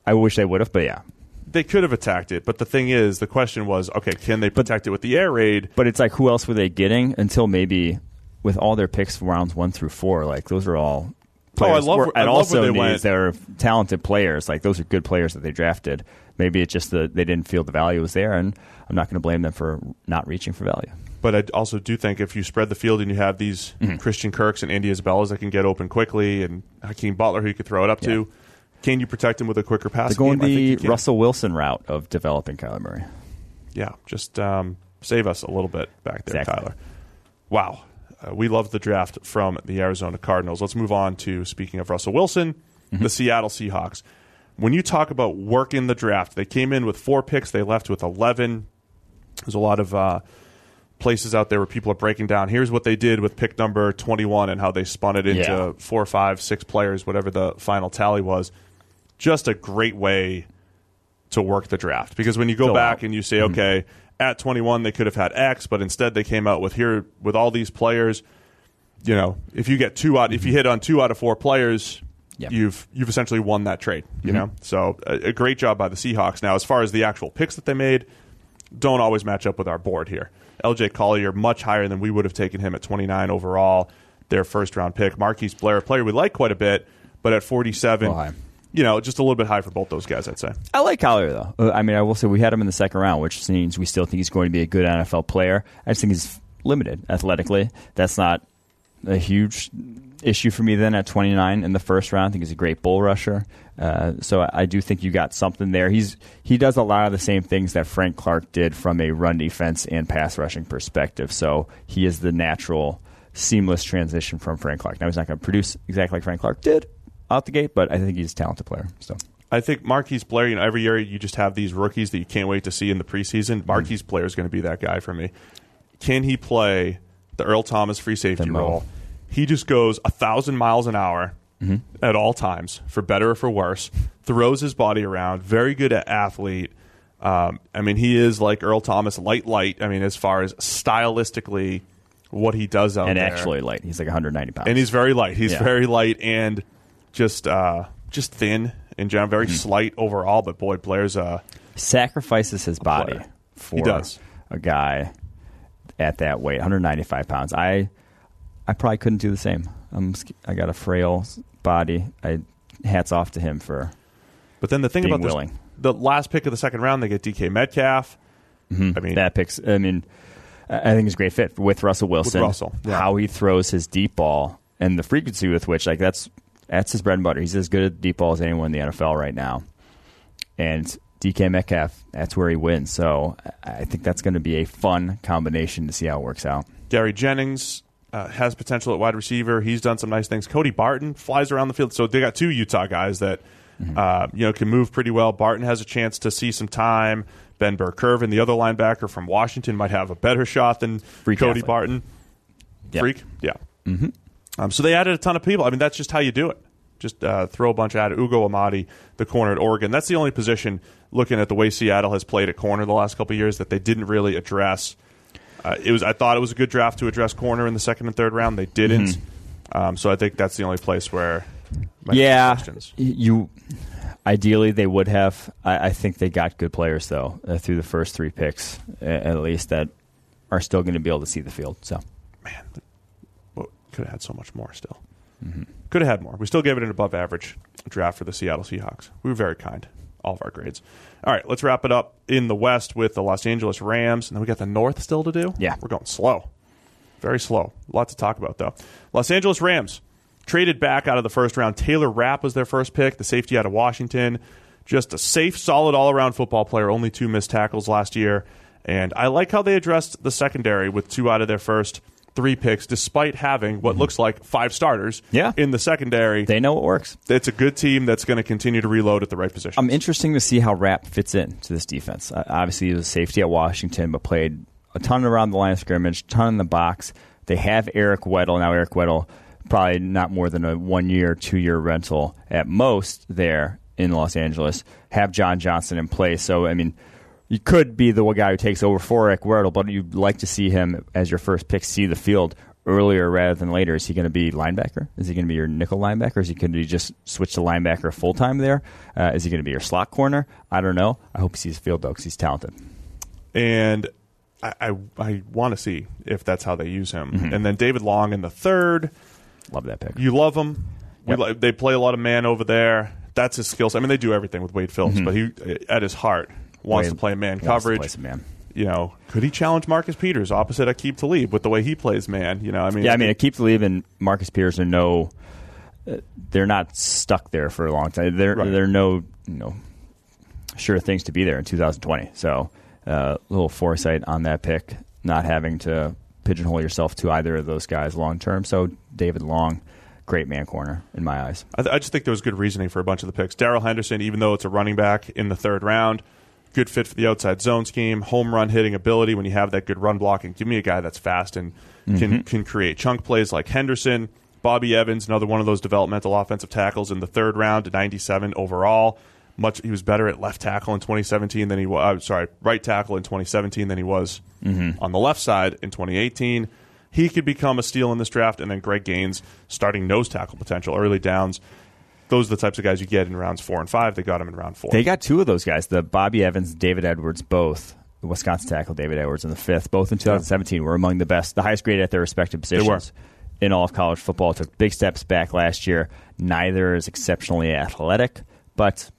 I wish they would have. But yeah, they could have attacked it, but the thing is, the question was, okay, can they protect it with the air raid? But it's like, who else were they getting until maybe with all their picks rounds one through four? Like those are all. Oh, I love- were- I and love also where they needs- went. they're talented players. Like those are good players that they drafted. Maybe it's just that they didn't feel the value was there, and I'm not going to blame them for not reaching for value. But I also do think if you spread the field and you have these Mm-hmm. Christian Kirks and Andy Isabellas that can get open quickly, and Hakeem Butler who you could throw it up to, can you protect him with a quicker pass? They're going game? The. Russell Wilson route of developing Kyler Murray. Yeah, just um, save us a little bit back there, Exactly. Tyler. Wow. Uh, we love the draft from the Arizona Cardinals. Let's move on to speaking of Russell Wilson, Mm-hmm. the Seattle Seahawks. When you talk about work in the draft, they came in with four picks, they left with 11. There's a lot of uh, places out there where people are breaking down here's what they did with pick number 21 and how they spun it into Yeah. four, five, six players, whatever the final tally was. Just a great way to work the draft because when you go Fill back out. and you say, okay, at 21 they could have had X, but instead they came out with here with all these players. You know, if you get two out, if you hit on two out of four players, Yep. you've you've essentially won that trade. You know, so a, a great job by the Seahawks. Now, as far as the actual picks that they made, don't always match up with our board here. LJ Collier much higher than we would have taken him at 29 overall, their first round pick. Marquise Blair, a player we like quite a bit, but at 47, Little you know, just a little bit high for both those guys, I'd say. I like Collier though. Uh, I mean, I will say we had him in the second round, which means we still think he's going to be a good NFL player. I just think he's limited athletically. That's not a huge issue for me. Then at 29 in the first round, I think he's a great bull rusher. Uh, so I, I do think you got something there. He's he does a lot of the same things that Frank Clark did from a run defense and pass rushing perspective. So he is the natural, seamless transition from Frank Clark. Now he's not going to produce exactly like Frank Clark did out the gate, but I think he's a talented player. So. I think Marquise Blair, you know, every year you just have these rookies that you can't wait to see in the preseason. Marquise Blair is going to be that guy for me. Can he play the Earl Thomas free safety role? He just goes a thousand miles an hour at all times, for better or for worse. Throws his body around. Very good at athlete. Um, I mean, he is like Earl Thomas, light, light. I mean, as far as stylistically, what he does out and there, actually light. He's like 190 pounds. and he's very light. He's Yeah. very light and just uh, just thin in general. Very Mm-hmm. slight overall, but boy, Blair's uh, sacrifices his body player. for He does. a guy at that weight, 195 pounds. I I probably couldn't do the same. I'm I got a frail body. I hats off to him for But then the thing about this, willing. the last pick of the second round, they get DK Metcalf. I mean, Mm-hmm. that picks. I mean, I think it's a great fit with Russell Wilson. With Russell, yeah. how he throws his deep ball and the frequency with which, like that's that's his bread and butter. He's as good at deep ball as anyone in the NFL right now. And DK Metcalf, that's where he wins. So I I think that's going to be a fun combination to see how it works out. Gary Jennings uh, has potential at wide receiver. He's done some nice things. Cody Barton flies around the field. So they got two Utah guys that Mm-hmm. uh, you know can move pretty well. Barton has a chance to see some time. Ben Burr-Kirven, the other linebacker from Washington, might have a better shot than Freak Cody athlete. Barton. Yep. Freak, yeah. Mm-hmm. Um, so they added a ton of people. I mean, that's just how you do it. Just uh, throw a bunch at it. Ugo Amadi, the corner at Oregon. That's the only position. Looking at the way Seattle has played at corner the last couple of years, that they didn't really address. Uh, it was. I thought it was a good draft to address corner in the second and third round. They didn't. Um, so I think that's the only place where. yeah, questions. you. Ideally, they would have. I, I think they got good players though uh, through the first three picks, a- at least that are still going to be able to see the field. So man, well, could have had so much more still. Mm-hmm. Could have had more. We still gave it an above average draft for the Seattle Seahawks. We were very kind, all of our grades. All right, let's wrap it up in the West with the Los Angeles Rams, and then we got the North still to do. Yeah. we're going slow, very slow. A lot to talk about though. Los Angeles Rams traded back out of the first round. Taylor Rapp was their first pick, the safety out of Washington. Just a safe, solid, all around football player. Only two missed tackles last year. And I like how they addressed the secondary with two out of their first three picks, despite having what looks like five starters Mm-hmm. Yeah. in the secondary. they know it works. it's a good team that's going to continue to reload at the right position. I'm interesting to see how Rapp fits in to this defense. Uh, obviously, he was a safety at Washington, but played a ton around the line of scrimmage, ton in the box. They have Eric Weddle now. Eric Weddle probably not more than a one year, two year rental at most there in Los Angeles. Have John Johnson in place. So I mean, you could be the guy who takes over for Eric Weddle, but you'd like to see him as your first pick see the field earlier rather than later. Is he going to be linebacker? Is he going to be your nickel linebacker? Is he going to just switch to linebacker full time there? Uh, is he going to be your slot corner? I don't know. I hope he sees the field though because he's talented. And I, I, I want to see if that's how they use him. Mm-hmm. And then David Long in the third. Love that pick. You love him. Yep. We, li- they play a lot of man over there. That's his skills. I mean, they do everything with Wade Phillips, but he, at his heart, wants Wade to play man coverage. play man. You know, could he challenge Marcus Peters opposite Aqib Talib with the way he plays man? You know, I mean, Yeah, I mean, Keith Lee and Marcus Peters are no. Uh, they're not stuck there for a long time. They're Right. they're no you know sure things to be there in 2020. So uh, a little foresight on that pick, not having to pigeonhole yourself to either of those guys long term. So David Long, great man corner in my eyes. I, th- I just think there was good reasoning for a bunch of the picks. Darrell Henderson, even though it's a running back in the third round, good fit for the outside zone scheme, home run hitting ability when you have that good run blocking. Give me a guy that's fast and can mm-hmm. can create chunk plays like Henderson. Bobby Evans, another one of those developmental offensive tackles in the third round, 97 overall. Much he was better at left tackle in 2017 than he was. Sorry, right tackle in 2017 than he was mm-hmm. on the left side in 2018. He could become a steal in this draft, and then Greg Gaines starting nose tackle potential early downs. Those are the types of guys you get in rounds four and five. They got him in round four. They got two of those guys, the Bobby Evans, David Edwards, both. The Wisconsin tackle David Edwards in the fifth, both in 2017, were among the best, the highest grade at their respective positions in all of college football. Took big steps back last year. Neither is exceptionally athletic, but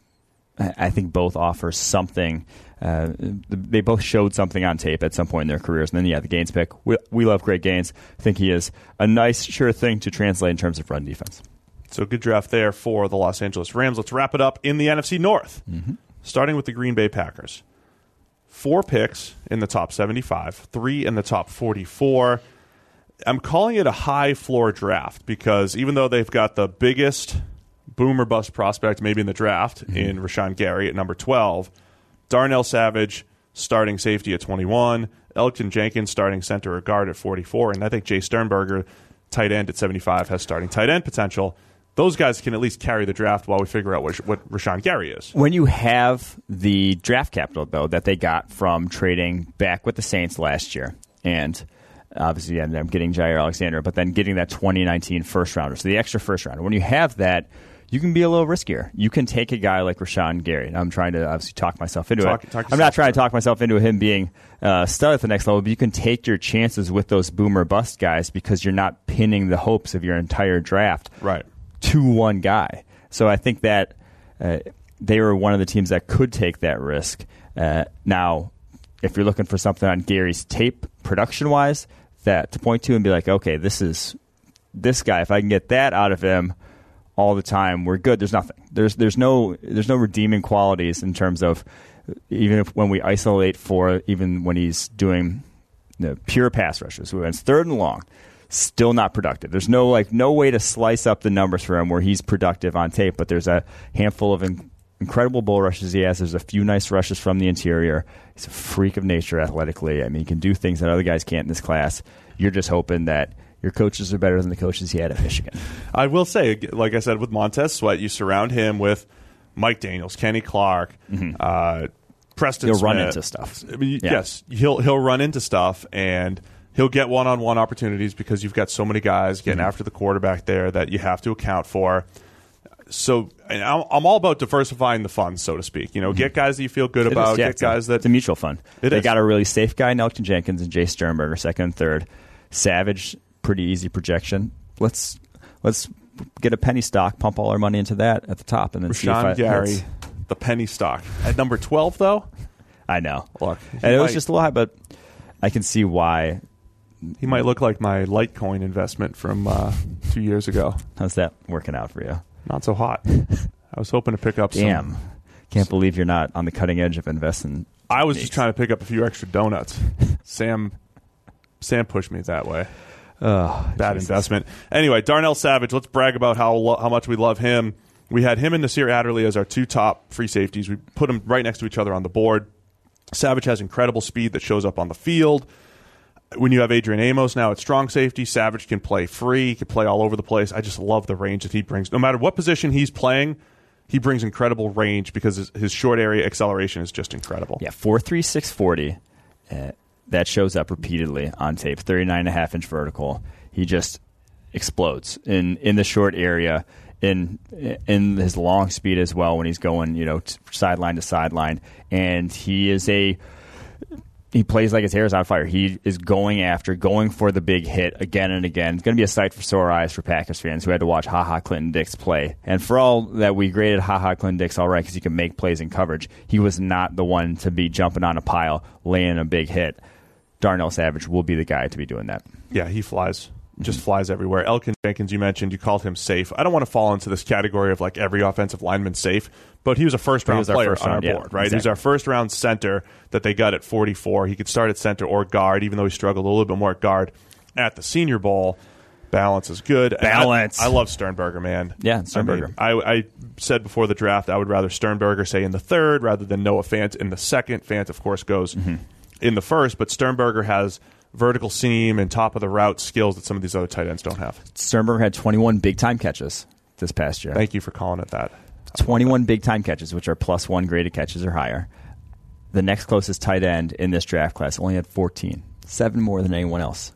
I I think both offer something. Uh, they both showed something on tape at some point in their careers. And then, yeah, the Gaines pick. We, we love Greg Gaines. I think he is a nice, sure thing to translate in terms of run defense. So good draft there for the Los Angeles Rams. Let's wrap it up in the NFC North, mm-hmm. starting with the Green Bay Packers. Four picks in the top 75, three in the top 44. I'm calling it a high floor draft because even though they've got the biggest boomer bust prospect maybe in the draft mm-hmm. in Rashan Gary at number 12, Darnell Savage starting safety at 21, Elgton Jenkins starting center or guard at 44, and I think Jace Sternberger, tight end at 75, has starting tight end potential. Those guys can at least carry the draft while we figure out what, what Rashan Gary is. When you have the draft capital, though, that they got from trading back with the Saints last year, and obviously ended up getting Jaire Alexander, but then getting that 2019 first rounder, so the extra first rounder. When you have that, you can be a little riskier. You can take a guy like Rashan Gary. And I'm trying to obviously talk myself into Talk- it. talk I'm not trying to talk myself into him being uh, stud at the next level, but you can take your chances with those boomer bust guys because you're not pinning the hopes of your entire draft Right. To one guy. So I think that uh, they were one of the teams that could take that risk. Uh, now, if you're looking for something on Gary's tape, production wise, that to point to and be like, okay, this is this guy. If I can get that out of him all the time, we're good. There's nothing. There's there's no there's no redeeming qualities in terms of even if when we isolate for even when he's doing the pure pass rushes, when it's third and long, still not productive. There's no like no way to slice up the numbers for him where he's productive on tape, but there's a handful of in- incredible bull rushes he has. There's a few nice rushes from the interior. He's a freak of nature athletically. I mean, he can do things that other guys can't in this class. You're just hoping that your coaches are better than the coaches he had at Michigan. I will say, like I said with Montez Sweat, you surround him with Mike Daniels, Kenny Clark, uh, Preston. He'll run into stuff. I mean, Yeah. Yes, he'll he'll run into stuff, and he'll get one-on-one opportunities because you've got so many guys getting Mm-hmm. after the quarterback there that you have to account for. So and I'm, I'm all about diversifying the funds, so to speak. You know, get guys that you feel good Mm-hmm. It about, is, yeah, get it's a- guys that it's a mutual fund. It they is. got a really safe guy, Nelson Jenkins and Jace Sternberger, second and third. Savage, pretty easy projection. Let's let's get a penny stock, pump all our money into that at the top, and then see if I, Rashan Gary, the penny stock at number twelve, though. I know. Look, and it was just a lot, but I can see why. He might look like my Litecoin investment from uh, two years ago. How's that working out for you? Not so hot. I was hoping to pick up Damn, some. can't believe you're not on the cutting edge of investing. I was just trying to pick up a few extra donuts. Sam, Sam pushed me that way. Oh, Bad Jesus. investment. Anyway, Darnell Savage. Let's brag about how lo- how much we love him. We had him and Nasir Adderley as our two top free safeties. We put them right next to each other on the board. Savage has incredible speed that shows up on the field. When you have Adrian Amos now at strong safety, Savage can play free, he can play all over the place. I just love the range that he brings. No matter what position he's playing, he brings incredible range because his, his short area acceleration is just incredible. Yeah, four three six forty. Uh, that shows up repeatedly on tape. Thirty nine and a half inch vertical. he just explodes in in the short area in in his long speed as well when he's going you know sideline to sideline and he is a he plays like his hair is on fire. He is going after, going for the big hit again and again. It's going to be a sight for sore eyes for Packers fans who had to watch Ha Ha Clinton Dix play. And for all that we graded Ha Ha Clinton Dix all right because he can make plays in coverage, he was not the one to be jumping on a pile, laying a big hit. Darnell Savage will be the guy to be doing that. Yeah, he flies just flies everywhere. Elgton Jenkins, you mentioned, you called him safe. I don't want to fall into this category of like every offensive lineman safe, but he was a first round player first on round, our board, yeah, right? Exactly. He was our first round center that they got at 44. He could start at center or guard, even though he struggled a little bit more at guard at the Senior Bowl. Balance is good. Balance. I, I, love Sternberger, man. Yeah, Sternberger. I, mean, I, I, said before the draft I would rather Sternberger say in the third rather than Noah Fant in the second. Fant, of course, goes mm-hmm. in the first, but Sternberger has – vertical seam and top of the route skills that some of these other tight ends don't have. Sternberger had 21 big time catches this past year. Thank you for calling it that. 21 big time catches, which are plus one graded catches or higher. The next closest tight end in this draft class only had 14, seven more than anyone else.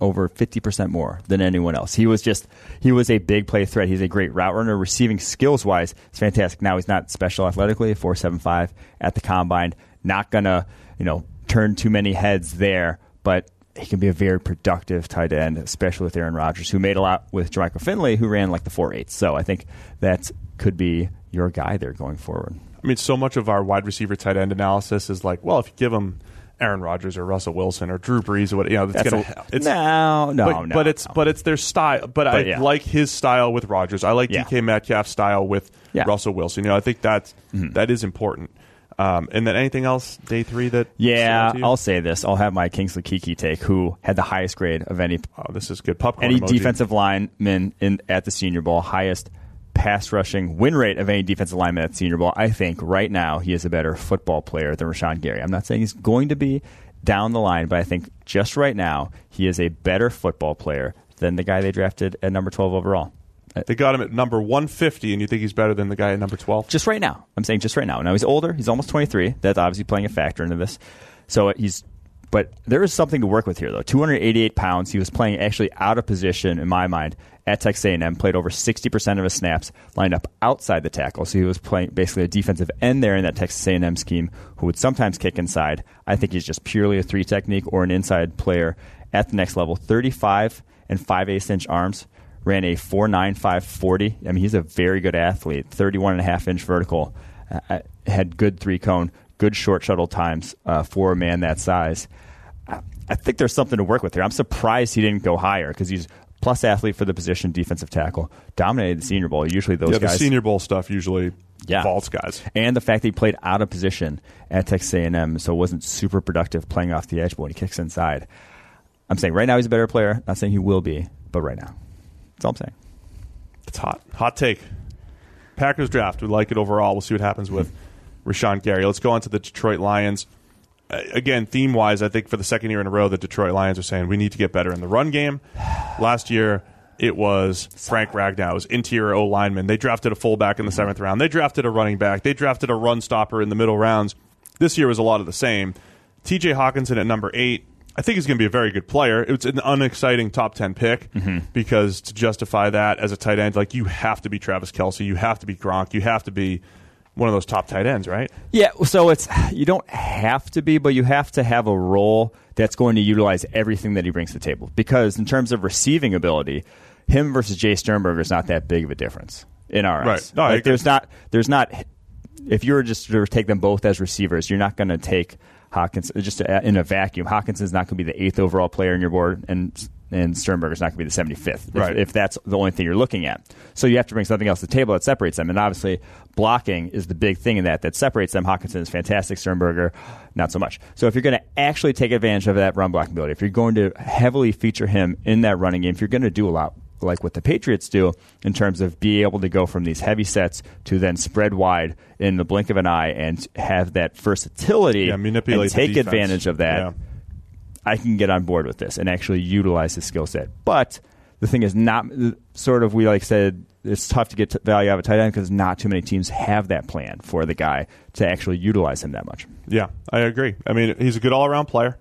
Over 50% more than anyone else. He was just, he was a big play threat. He's a great route runner. Receiving skills wise, it's fantastic. Now he's not special athletically, 475 at the combine. Not going to, you know, turn too many heads there but he can be a very productive tight end, especially with Aaron Rodgers, who made a lot with Jermichael Finley, who ran like the four eights. So I think that could be your guy there going forward. I mean, so much of our wide receiver tight end analysis is like, well, if you give him Aaron Rodgers or Russell Wilson or Drew Brees or what, you know, it's going to. It's no, no, but, no, but it's no. but it's their style. But, but I yeah. like his style with Rodgers. I like yeah. DK Metcalf's style with yeah. Russell Wilson. You know, I think that's mm-hmm. that is important. Um, and then anything else day three that? Yeah, I'll say this. I'll have my Kingsley Keke take, who had the highest grade of any. Oh, this is good. Popcorn any emoji. defensive lineman in at the Senior Bowl, highest pass rushing win rate of any defensive lineman at the Senior Bowl. I think right now he is a better football player than Rashan Gary. I'm not saying he's going to be down the line, but I think just right now he is a better football player than the guy they drafted at number 12 overall. Uh, they got him at number 150, and you think he's better than the guy at number 12? Just right now. I'm saying just right now. Now he's older. He's almost 23. That's obviously playing a factor into this. So uh, he's, but there is something to work with here, though. 288 pounds. He was playing actually out of position in my mind at Texas A&M. Played over 60% of his snaps, lined up outside the tackle. So he was playing basically a defensive end there in that Texas A&M scheme, who would sometimes kick inside. I think he's just purely a three technique or an inside player at the next level. 35 and 5 8 inch arms ran a 4.9540. I mean, he's a very good athlete. 31 and a half inch vertical. Uh, uh, had good three cone, good short shuttle times uh, for a man that size. I, I, think there's something to work with here. I'm surprised he didn't go higher because he's plus athlete for the position, defensive tackle. Dominated the Senior Bowl. Usually those yeah, guys. the Senior Bowl stuff usually yeah. vaults guys. And the fact that he played out of position at Texas A&M, so wasn't super productive playing off the edge, but when he kicks inside. I'm saying right now he's a better player. Not saying he will be, but right now. That's all I'm saying. It's hot. Hot take. Packers draft. We like it overall. We'll see what happens with Rashan Gary. Let's go on to the Detroit Lions. Uh, again, theme wise, I think for the second year in a row, the Detroit Lions are saying we need to get better in the run game. Last year, it was Frank Ragnow's interior O lineman. They drafted a fullback in the seventh round. They drafted a running back. They drafted a run stopper in the middle rounds. This year was a lot of the same. TJ Hockenson at number eight I think he's going to be a very good player. It's an unexciting top 10 pick mm-hmm. because to justify that as a tight end, like you have to be Travis Kelce, you have to be Gronk, you have to be one of those top tight ends, right? Yeah, so it's you don't have to be, but you have to have a role that's going to utilize everything that he brings to the table. Because in terms of receiving ability, him versus Jace Sternberger is not that big of a difference in our right. eyes. No, like there's not there's not if you were just to take them both as receivers, you're not going to take Hawkins just in a vacuum. Hockenson's not going to be the eighth overall player in your board, and and Sternberger's not going to be the 75th. If, right. if that's the only thing you're looking at. So you have to bring something else to the table that separates them. And obviously, blocking is the big thing in that that separates them. Hockenson is fantastic. Sternberger, not so much. So if you're going to actually take advantage of that run blocking ability, if you're going to heavily feature him in that running game, if you're going to do a lot like what the Patriots do in terms of being able to go from these heavy sets to then spread wide in the blink of an eye and have that versatility yeah, manipulate and take advantage of that. Yeah. I can get on board with this and actually utilize the skill set. But the thing is, not sort of we like said it's tough to get value out of a tight end because not too many teams have that plan for the guy to actually utilize him that much. Yeah, I agree. I mean, he's a good all around player.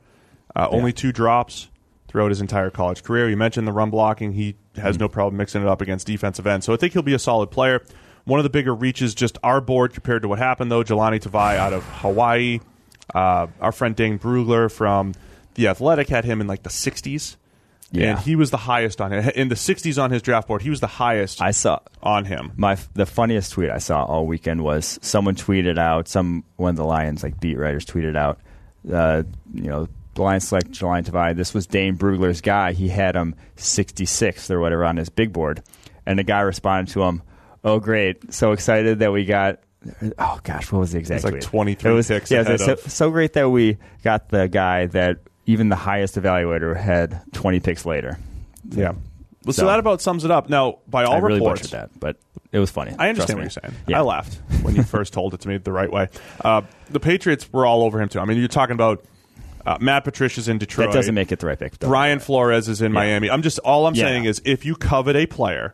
Uh, yeah. Only two drops throughout his entire college career. You mentioned the run blocking; he has no problem mixing it up against defensive ends. So I think he'll be a solid player. One of the bigger reaches, just our board compared to what happened though. Jahlani Tavai out of Hawaii. Uh, our friend Dane Brugler from the Athletic had him in like the 60s. Yeah. And he was the highest on it. In the 60s on his draft board, he was the highest I saw on him. my the funniest tweet I saw all weekend was someone tweeted out some one of the Lions like beat writers tweeted out, uh, you know, the Lions select Jahlani Tavai. This was Dane Brugler's guy. He had him 66th or whatever on his big board, and the guy responded to him, "Oh, great! So excited that we got." Oh gosh, what was the exact? It's like tweet? 23 It was, picks Yeah, was ahead so, of- so great that we got the guy that even the highest evaluator had 20 picks later. Yeah. Well, so, So- that about sums it up. Now, by all I really reports, that, but it was funny. I understand what you're saying. Yeah. I laughed when you first told it to me the right way. Uh, the Patriots were all over him too. I mean, you're talking about uh, Matt Patricia's in Detroit. That doesn't make it the right pick. Brian Flores is in Miami. I'm just all I'm Yeah. saying is if you covet a player,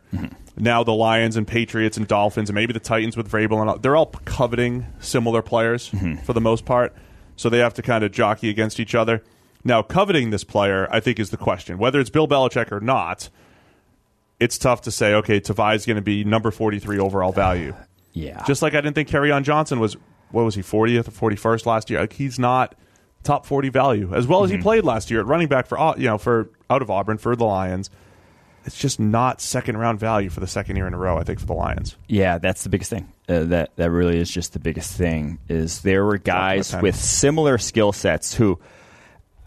now the Lions and Patriots and Dolphins and maybe the Titans with Vrabel and all, they're all coveting similar players for the most part. So they have to kind of jockey against each other. Now, coveting this player, I think, is the question. Whether it's Bill Belichick or not, it's tough to say, okay, Tavai is going to be number 43 overall value. Yeah. Just like I didn't think Kerryon Johnson was, what was he, 40th or 41st last year? Like he's not top 40 value as well as he played last year at running back for you know for out of Auburn for the Lions. It's just not second round value for the second year in a row. I think for the Lions. Yeah, that's the biggest thing. Uh, that that really is just the biggest thing. Is there were guys with similar skill sets who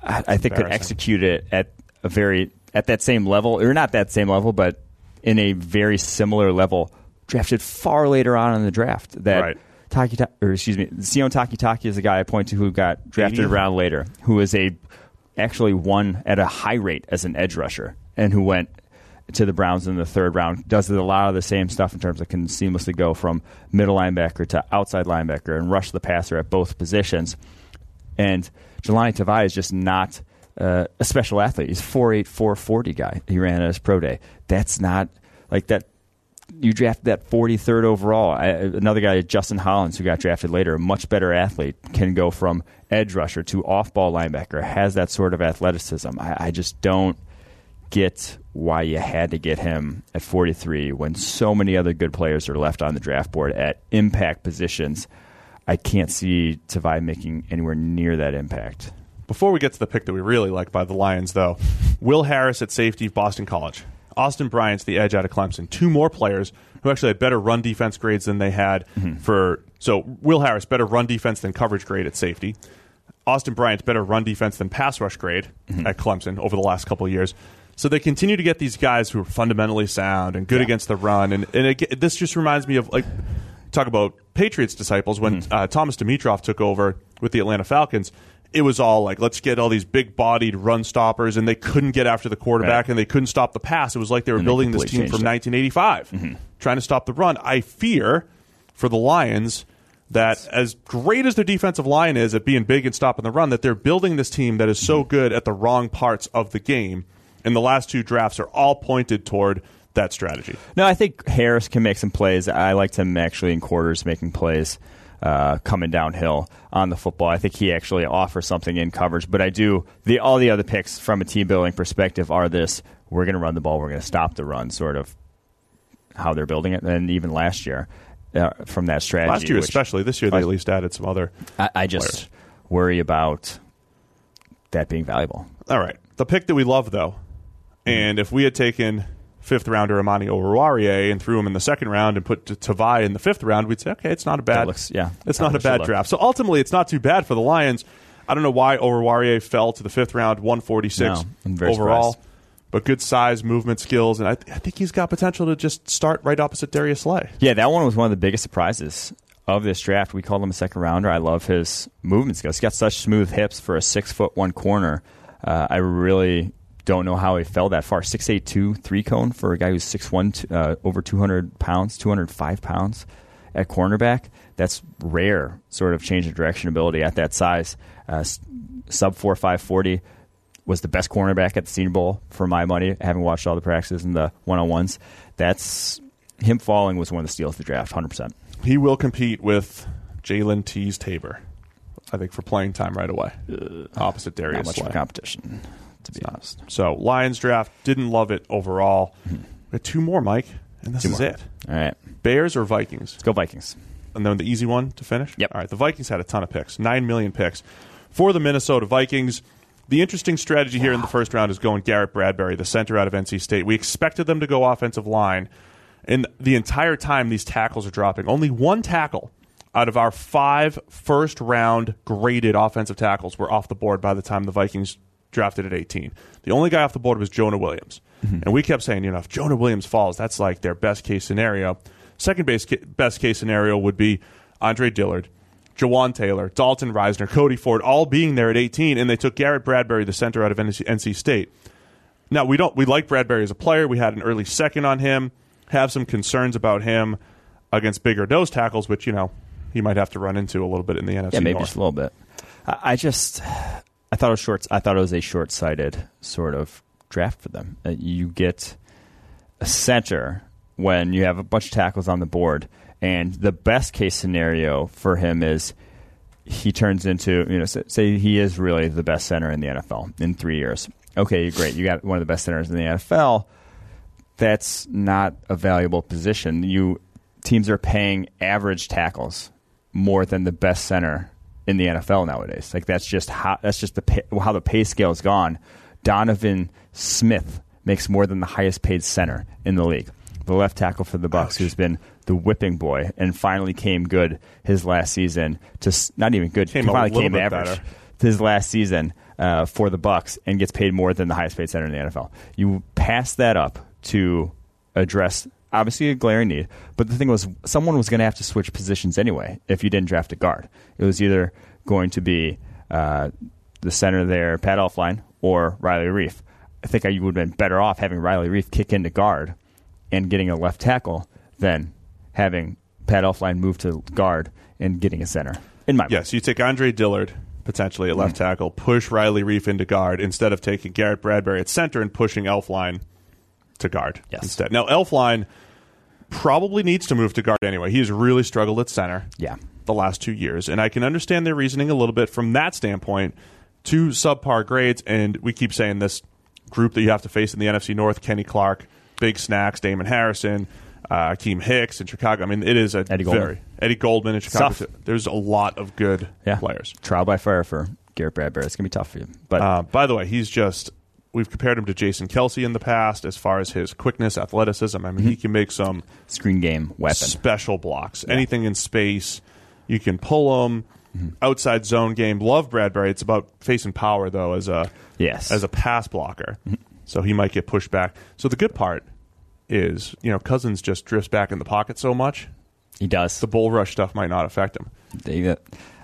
I, I think could execute it at a very at that same level, or not that same level, but in a very similar level, drafted far later on in the draft. That Right. Taki, Ta- or excuse me, Sione Takitaki is the guy I point to who got drafted 80th? a round later, who is a actually won at a high rate as an edge rusher, and who went to the Browns in the third round. Does a lot of the same stuff in terms of can seamlessly go from middle linebacker to outside linebacker and rush the passer at both positions. And Jahlani Tavai is just not uh, a special athlete. He's 4'8", 440 guy. He ran at his pro day. That's not like that. You draft that 43rd overall. I, another guy, Justin Hollins, who got drafted later, a much better athlete, can go from edge rusher to off ball linebacker, has that sort of athleticism. I, I just don't get why you had to get him at 43 when so many other good players are left on the draft board at impact positions. I can't see Tavai making anywhere near that impact. Before we get to the pick that we really like by the Lions, though, Will Harris at safety, Boston College. Austin Bryant's the edge out of Clemson. Two more players who actually had better run defense grades than they had mm-hmm. for. So Will Harris better run defense than coverage grade at safety. Austin Bryant's better run defense than pass rush grade mm-hmm. at Clemson over the last couple of years. So they continue to get these guys who are fundamentally sound and good against the run, and and it, this just reminds me of like talk about Patriots disciples when mm-hmm. uh, Thomas Dimitroff took over with the Atlanta Falcons. It was all like, let's get all these big bodied run stoppers, and they couldn't get after the quarterback Right. and they couldn't stop the pass. It was like they were And they building this team from changed 1985, mm-hmm. trying to stop the run. I fear for the Lions that as great as their defensive line is at being big and stopping the run, that they're building this team that is so mm-hmm. good at the wrong parts of the game. And the last two drafts are all pointed toward that strategy. No, I think Harris can make some plays. I liked him actually in quarters making plays. Uh, coming downhill on the football, I think he actually offers something in coverage. But I do the all the other picks from a team building perspective are this: we're going to run the ball, we're going to stop the run, sort of how they're building it. And even last year, uh, from that strategy, Last year, which especially this year, they at least added some other. I, I just players. worry about that being valuable. All right, the pick that we love though, and if we had taken fifth rounder Amani Oruwariye and threw him in the second round and put Tavai in the fifth round, we'd say, okay, it's not a bad. Looks- yeah, it's not a bad draft. So ultimately, it's not too bad for the Lions. I don't know why Oruwariye fell to the fifth round, one forty six No, overall. surprised. But good size, movement skills, and I, th- I think he's got potential to just start right opposite Darius Slay. Yeah, that one was one of the biggest surprises of this draft. We called him a second rounder. I love his movement skills. He's got such smooth hips for a six foot one corner. Uh, I really don't know how he fell that far. Six eight two three cone for a guy who's six one uh, over two hundred pounds, two hundred five pounds at cornerback. That's rare. Sort of change of direction ability at that size. Uh, sub four five forty was the best cornerback at the Senior Bowl for my money. Having watched all the practices and the one on ones, that's him falling was one of the steals of the draft, hundred percent. He will compete with Jalen Teez Tabor, I think, for playing time right away, opposite Not Darius much Slay. competition. To be honest. So Lions draft didn't love it overall. Hmm. We had two more, Mike, and this Two is more. it. All right, Bears or Vikings? let's go Vikings. and then the easy one to finish. Yep. All right. The Vikings had a ton of picks, nine million picks for the Minnesota Vikings. The interesting strategy here in the first round is going Garrett Bradbury, the center out of NC State. We expected them to go offensive line, and the entire time these tackles are dropping. Only one tackle out of our five first round graded offensive tackles were off the board by the time the Vikings drafted at 18. The only guy off the board was Jonah Williams. Mm-hmm. And we kept saying, you know, if Jonah Williams falls, that's like their best case scenario. Second base ca- best case scenario would be Andre Dillard, Jawaan Taylor, Dalton Risner, Cody Ford, all being there at 18, and they took Garrett Bradbury, the center out of NC, NC State. Now we don't we like Bradbury as a player. We had an early second on him. Have some concerns about him against bigger nose tackles, which you know he might have to run into a little bit in the NFC Yeah, maybe North. just a little bit. I, I just, I thought it was short. I thought it was a short-sighted sort of draft for them. Uh, you get a center when you have a bunch of tackles on the board, and the best case scenario for him is he turns into you know say, he is really the best center in the NFL in three years. Okay, great. You got one of the best centers in the NFL. That's not a valuable position. You teams are paying average tackles more than the best center in the NFL nowadays. Like that's just how that's just the pay, how the pay scale has gone. Donovan Smith makes more than the highest paid center in the league. The left tackle for the Bucs, who's been the whipping boy and finally came good his last season. Just not even good. Came finally came average better. his last season uh, for the Bucs and gets paid more than the highest paid center in the NFL. You pass that up to address obviously a glaring need, but the thing was someone was going to have to switch positions anyway if you didn't draft a guard. It was either going to be uh, the center there, Pat Elflein, or Riley Reiff. I think you would have been better off having Riley Reiff kick into guard and getting a left tackle than having Pat Elflein move to guard and getting a center. In my. Yes, you take Andre Dillard potentially at left tackle, push Riley Reiff into guard instead of taking Garrett Bradbury at center and pushing Elflein to guard Yes. instead. Now Elflein probably needs to move to guard anyway. He has really struggled at center. Yeah. the last two years, and I can understand their reasoning a little bit from that standpoint. Two subpar grades, and we keep saying this group that you have to face in the NFC North: Kenny Clark, Big Snacks, Damon Harrison, uh, Akiem Hicks in Chicago. I mean, it is a Eddie very Goldman. Eddie Goldman in Chicago. Tough. There's a lot of good Yeah. players. Trial by fire for Garrett Bradbury. It's going to be tough for you. But Uh, by the way, he's just. We've compared him to Jason Kelce in the past as far as his quickness, athleticism. I mean, Mm-hmm. he can make some screen game weapon. special blocks. Anything in space, you can pull them. Mm-hmm. Outside zone game. Love Bradbury. It's about facing power though as a Yes. as a pass blocker. Mm-hmm. So he might get pushed back. So the good part is, you know, Cousins just drifts back in the pocket so much. he does. The bull rush stuff might not affect him. They-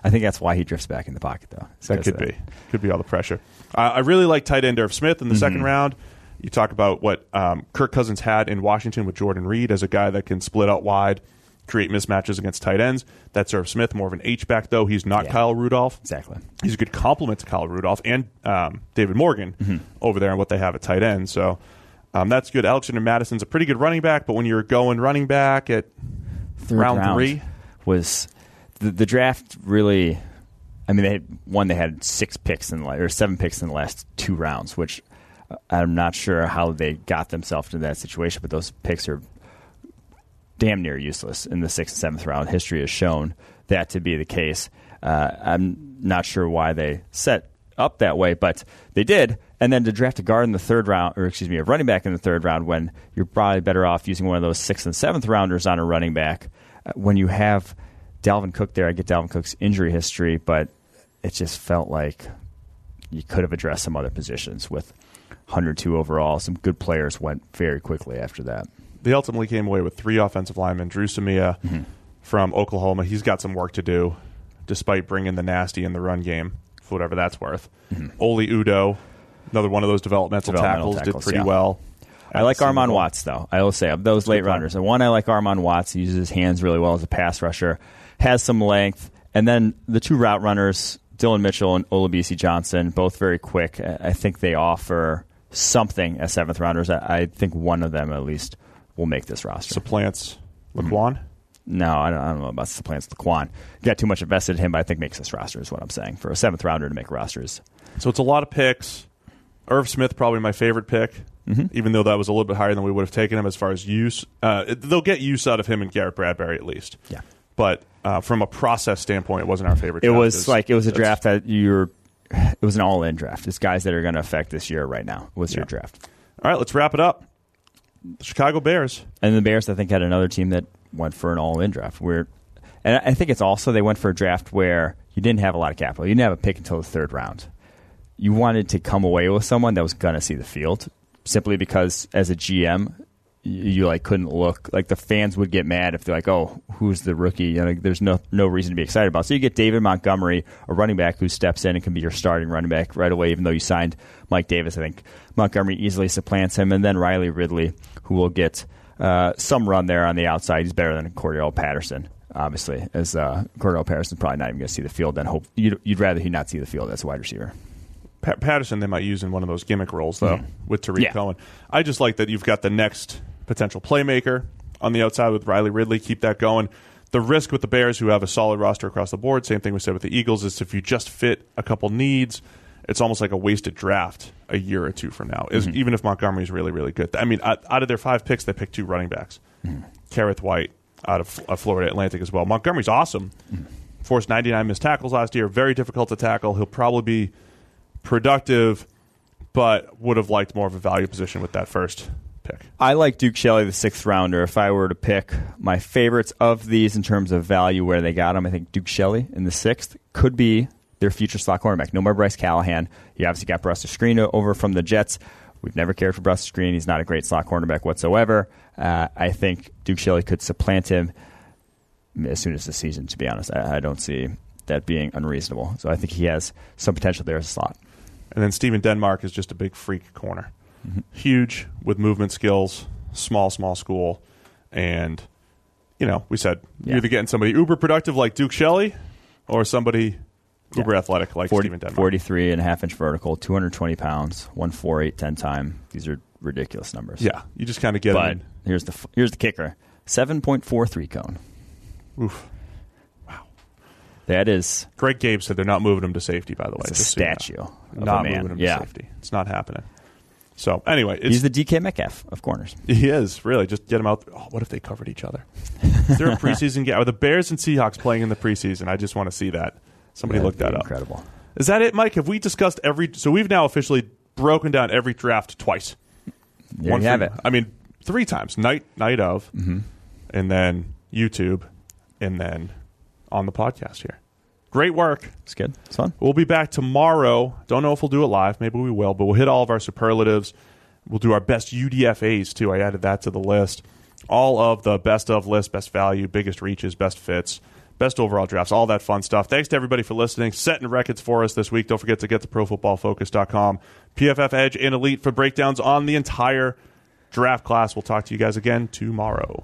I think that's why he drifts back in the pocket, though. That could be. Could be all the pressure. Uh, I really like tight end Irv Smith in the Mm-hmm. second round. You talk about what um, Kirk Cousins had in Washington with Jordan Reed as a guy that can split out wide, create mismatches against tight ends. That's Irv Smith, more of an H back though. He's not Yeah. Kyle Rudolph. Exactly. He's a good complement to Kyle Rudolph and um, David Morgan Mm-hmm. over there and what they have at tight end. So um, that's good. Alexander Mattison's a pretty good running back, but when you're going running back at Third round, three, was the, the draft really. I mean, they had one. They had six picks in the, or seven picks in the last two rounds, which uh, I'm not sure how they got themselves to that situation. But those picks are damn near useless in the sixth and seventh round. History has shown that to be the case. Uh, I'm not sure why they set up that way, but they did. And then to draft a guard in the third round, or excuse me, a running back in the third round, when you're probably better off using one of those sixth and seventh rounders on a running back. Uh, when you have Dalvin Cook there, I get Dalvin Cook's injury history, but it just felt like you could have addressed some other positions with 102 overall. Some good players went very quickly after that. they ultimately came away with three offensive linemen. Dru Samia mm-hmm. from Oklahoma. He's got some work to do, despite bringing the nasty in the run game, for whatever that's worth. Mm-hmm. Oli Udoh, another one of those developmental, Developmental tackles, tackles, did pretty yeah. well. I like Armon Watts, though. I will say of those late rounders. And one, I like Armon Watts. He uses his hands really well as a pass rusher, has some length, and then the two route runners, Dillon Mitchell and Olabisi Johnson, both very quick. I think they offer something as seventh rounders. I, think one of them at least will make this roster. Supplants Mm-hmm. Laquon. no, I don't, I don't know about supplants Laquon. Got too much invested in him, but I think makes this roster is what I'm saying. For a seventh rounder to make rosters, So it's a lot of picks, Irv Smith, probably my favorite pick, even though that was a little bit higher than we would have taken him as far as use. Uh, they'll get use out of him and Garrett Bradbury at least. Yeah. But uh, from a process standpoint, it wasn't our favorite. It draft. was like it was a draft that you're. It was an all-in draft. It's guys that are going to affect this year right now. Was your draft? All right, let's wrap it up. The Chicago Bears. And the Bears, I think, had another team that went for an all-in draft. Where, and I think it's also they went for a draft where you didn't have a lot of capital. You didn't have a pick until the third round. You wanted to come away with someone that was going to see the field, simply because as a GM, you, like couldn't look like the fans would get mad if they're like, "Oh, who's the rookie?" You know, there's no no reason to be excited about. So you get David Montgomery, a running back who steps in and can be your starting running back right away. Even though you signed Mike Davis, I think Montgomery easily supplants him, and then Riley Ridley, who will get uh, some run there on the outside. He's better than Cordarrelle Patterson, obviously. As uh, Cordarrelle Patterson's probably not even going to see the field. Then hope you'd, you'd rather he not see the field as a wide receiver. Pat- Patterson they might use in one of those gimmick roles though with Tarik Yeah. Cohen. I just like that you've got the next potential playmaker on the outside with Riley Ridley. Keep that going. The risk with the Bears, who have a solid roster across the board, same thing we said with the Eagles, is if you just fit a couple needs, it's almost like a wasted draft a year or two from now. Is mm-hmm. even if Montgomery is really really good. I mean, out, of their five picks, they picked two running backs. Mm-hmm. Kerrith Whyte out of Florida Atlantic as well. Montgomery's awesome. Mm-hmm. Forced 99 missed tackles last year. Very difficult to tackle. He'll probably be productive, but would have liked more of a value position with that first pick. I like Duke Shelley, the sixth rounder. If I were to pick my favorites of these in terms of value where they got him, I think Duke Shelley in the sixth could be their future slot cornerback. No more Bryce Callahan. You obviously got Buster Skrine over from the Jets. We've never cared for Buster Skrine. He's not a great slot cornerback whatsoever. Uh, I think Duke Shelley could supplant him as soon as the season, to be honest. I, I don't see that being unreasonable. So I think he has some potential there as a slot. And then Stephen Denmark is just a big freak corner. Huge with movement skills, small, small school. And, you know, we said Yeah. you're either getting somebody uber productive like Duke Shelley or somebody uber Yeah. athletic like 40, Stephen Denmark. 43 and a half inch vertical, 220 pounds, 148 10 time. These are ridiculous numbers. Yeah, you just kind of get But him here's the here's the kicker. 7.43 cone. Oof. That is Greg Gabe said they're not moving him to safety, by the way. it's a just you know. statue Not moving him yeah. to safety. It's not happening. So, anyway, it's, He's the DK Metcalf of corners. He is really just get him out. Oh, what if they covered each other? Is there a preseason game? Are the Bears and Seahawks playing in the preseason? I just want to see that. Somebody look that up. Incredible. Is that it, Mike? Have we discussed every? So we've now officially broken down every draft twice. There One you have it. I mean, three times. Night, night of, Mm-hmm. and then YouTube, and then on the podcast here. Great work. It's good. It's fun. We'll be back tomorrow. Don't know if we'll do it live. Maybe we will, but we'll hit all of our superlatives. We'll do our best UDFAs too. I added that to the list. All of the best of list, best value, biggest reaches, best fits, best overall drafts, all that fun stuff. Thanks to everybody for listening. Setting records for us this week. Don't forget to get to profootballfocus.com, PFF Edge, and Elite for breakdowns on the entire draft class. We'll talk to you guys again tomorrow.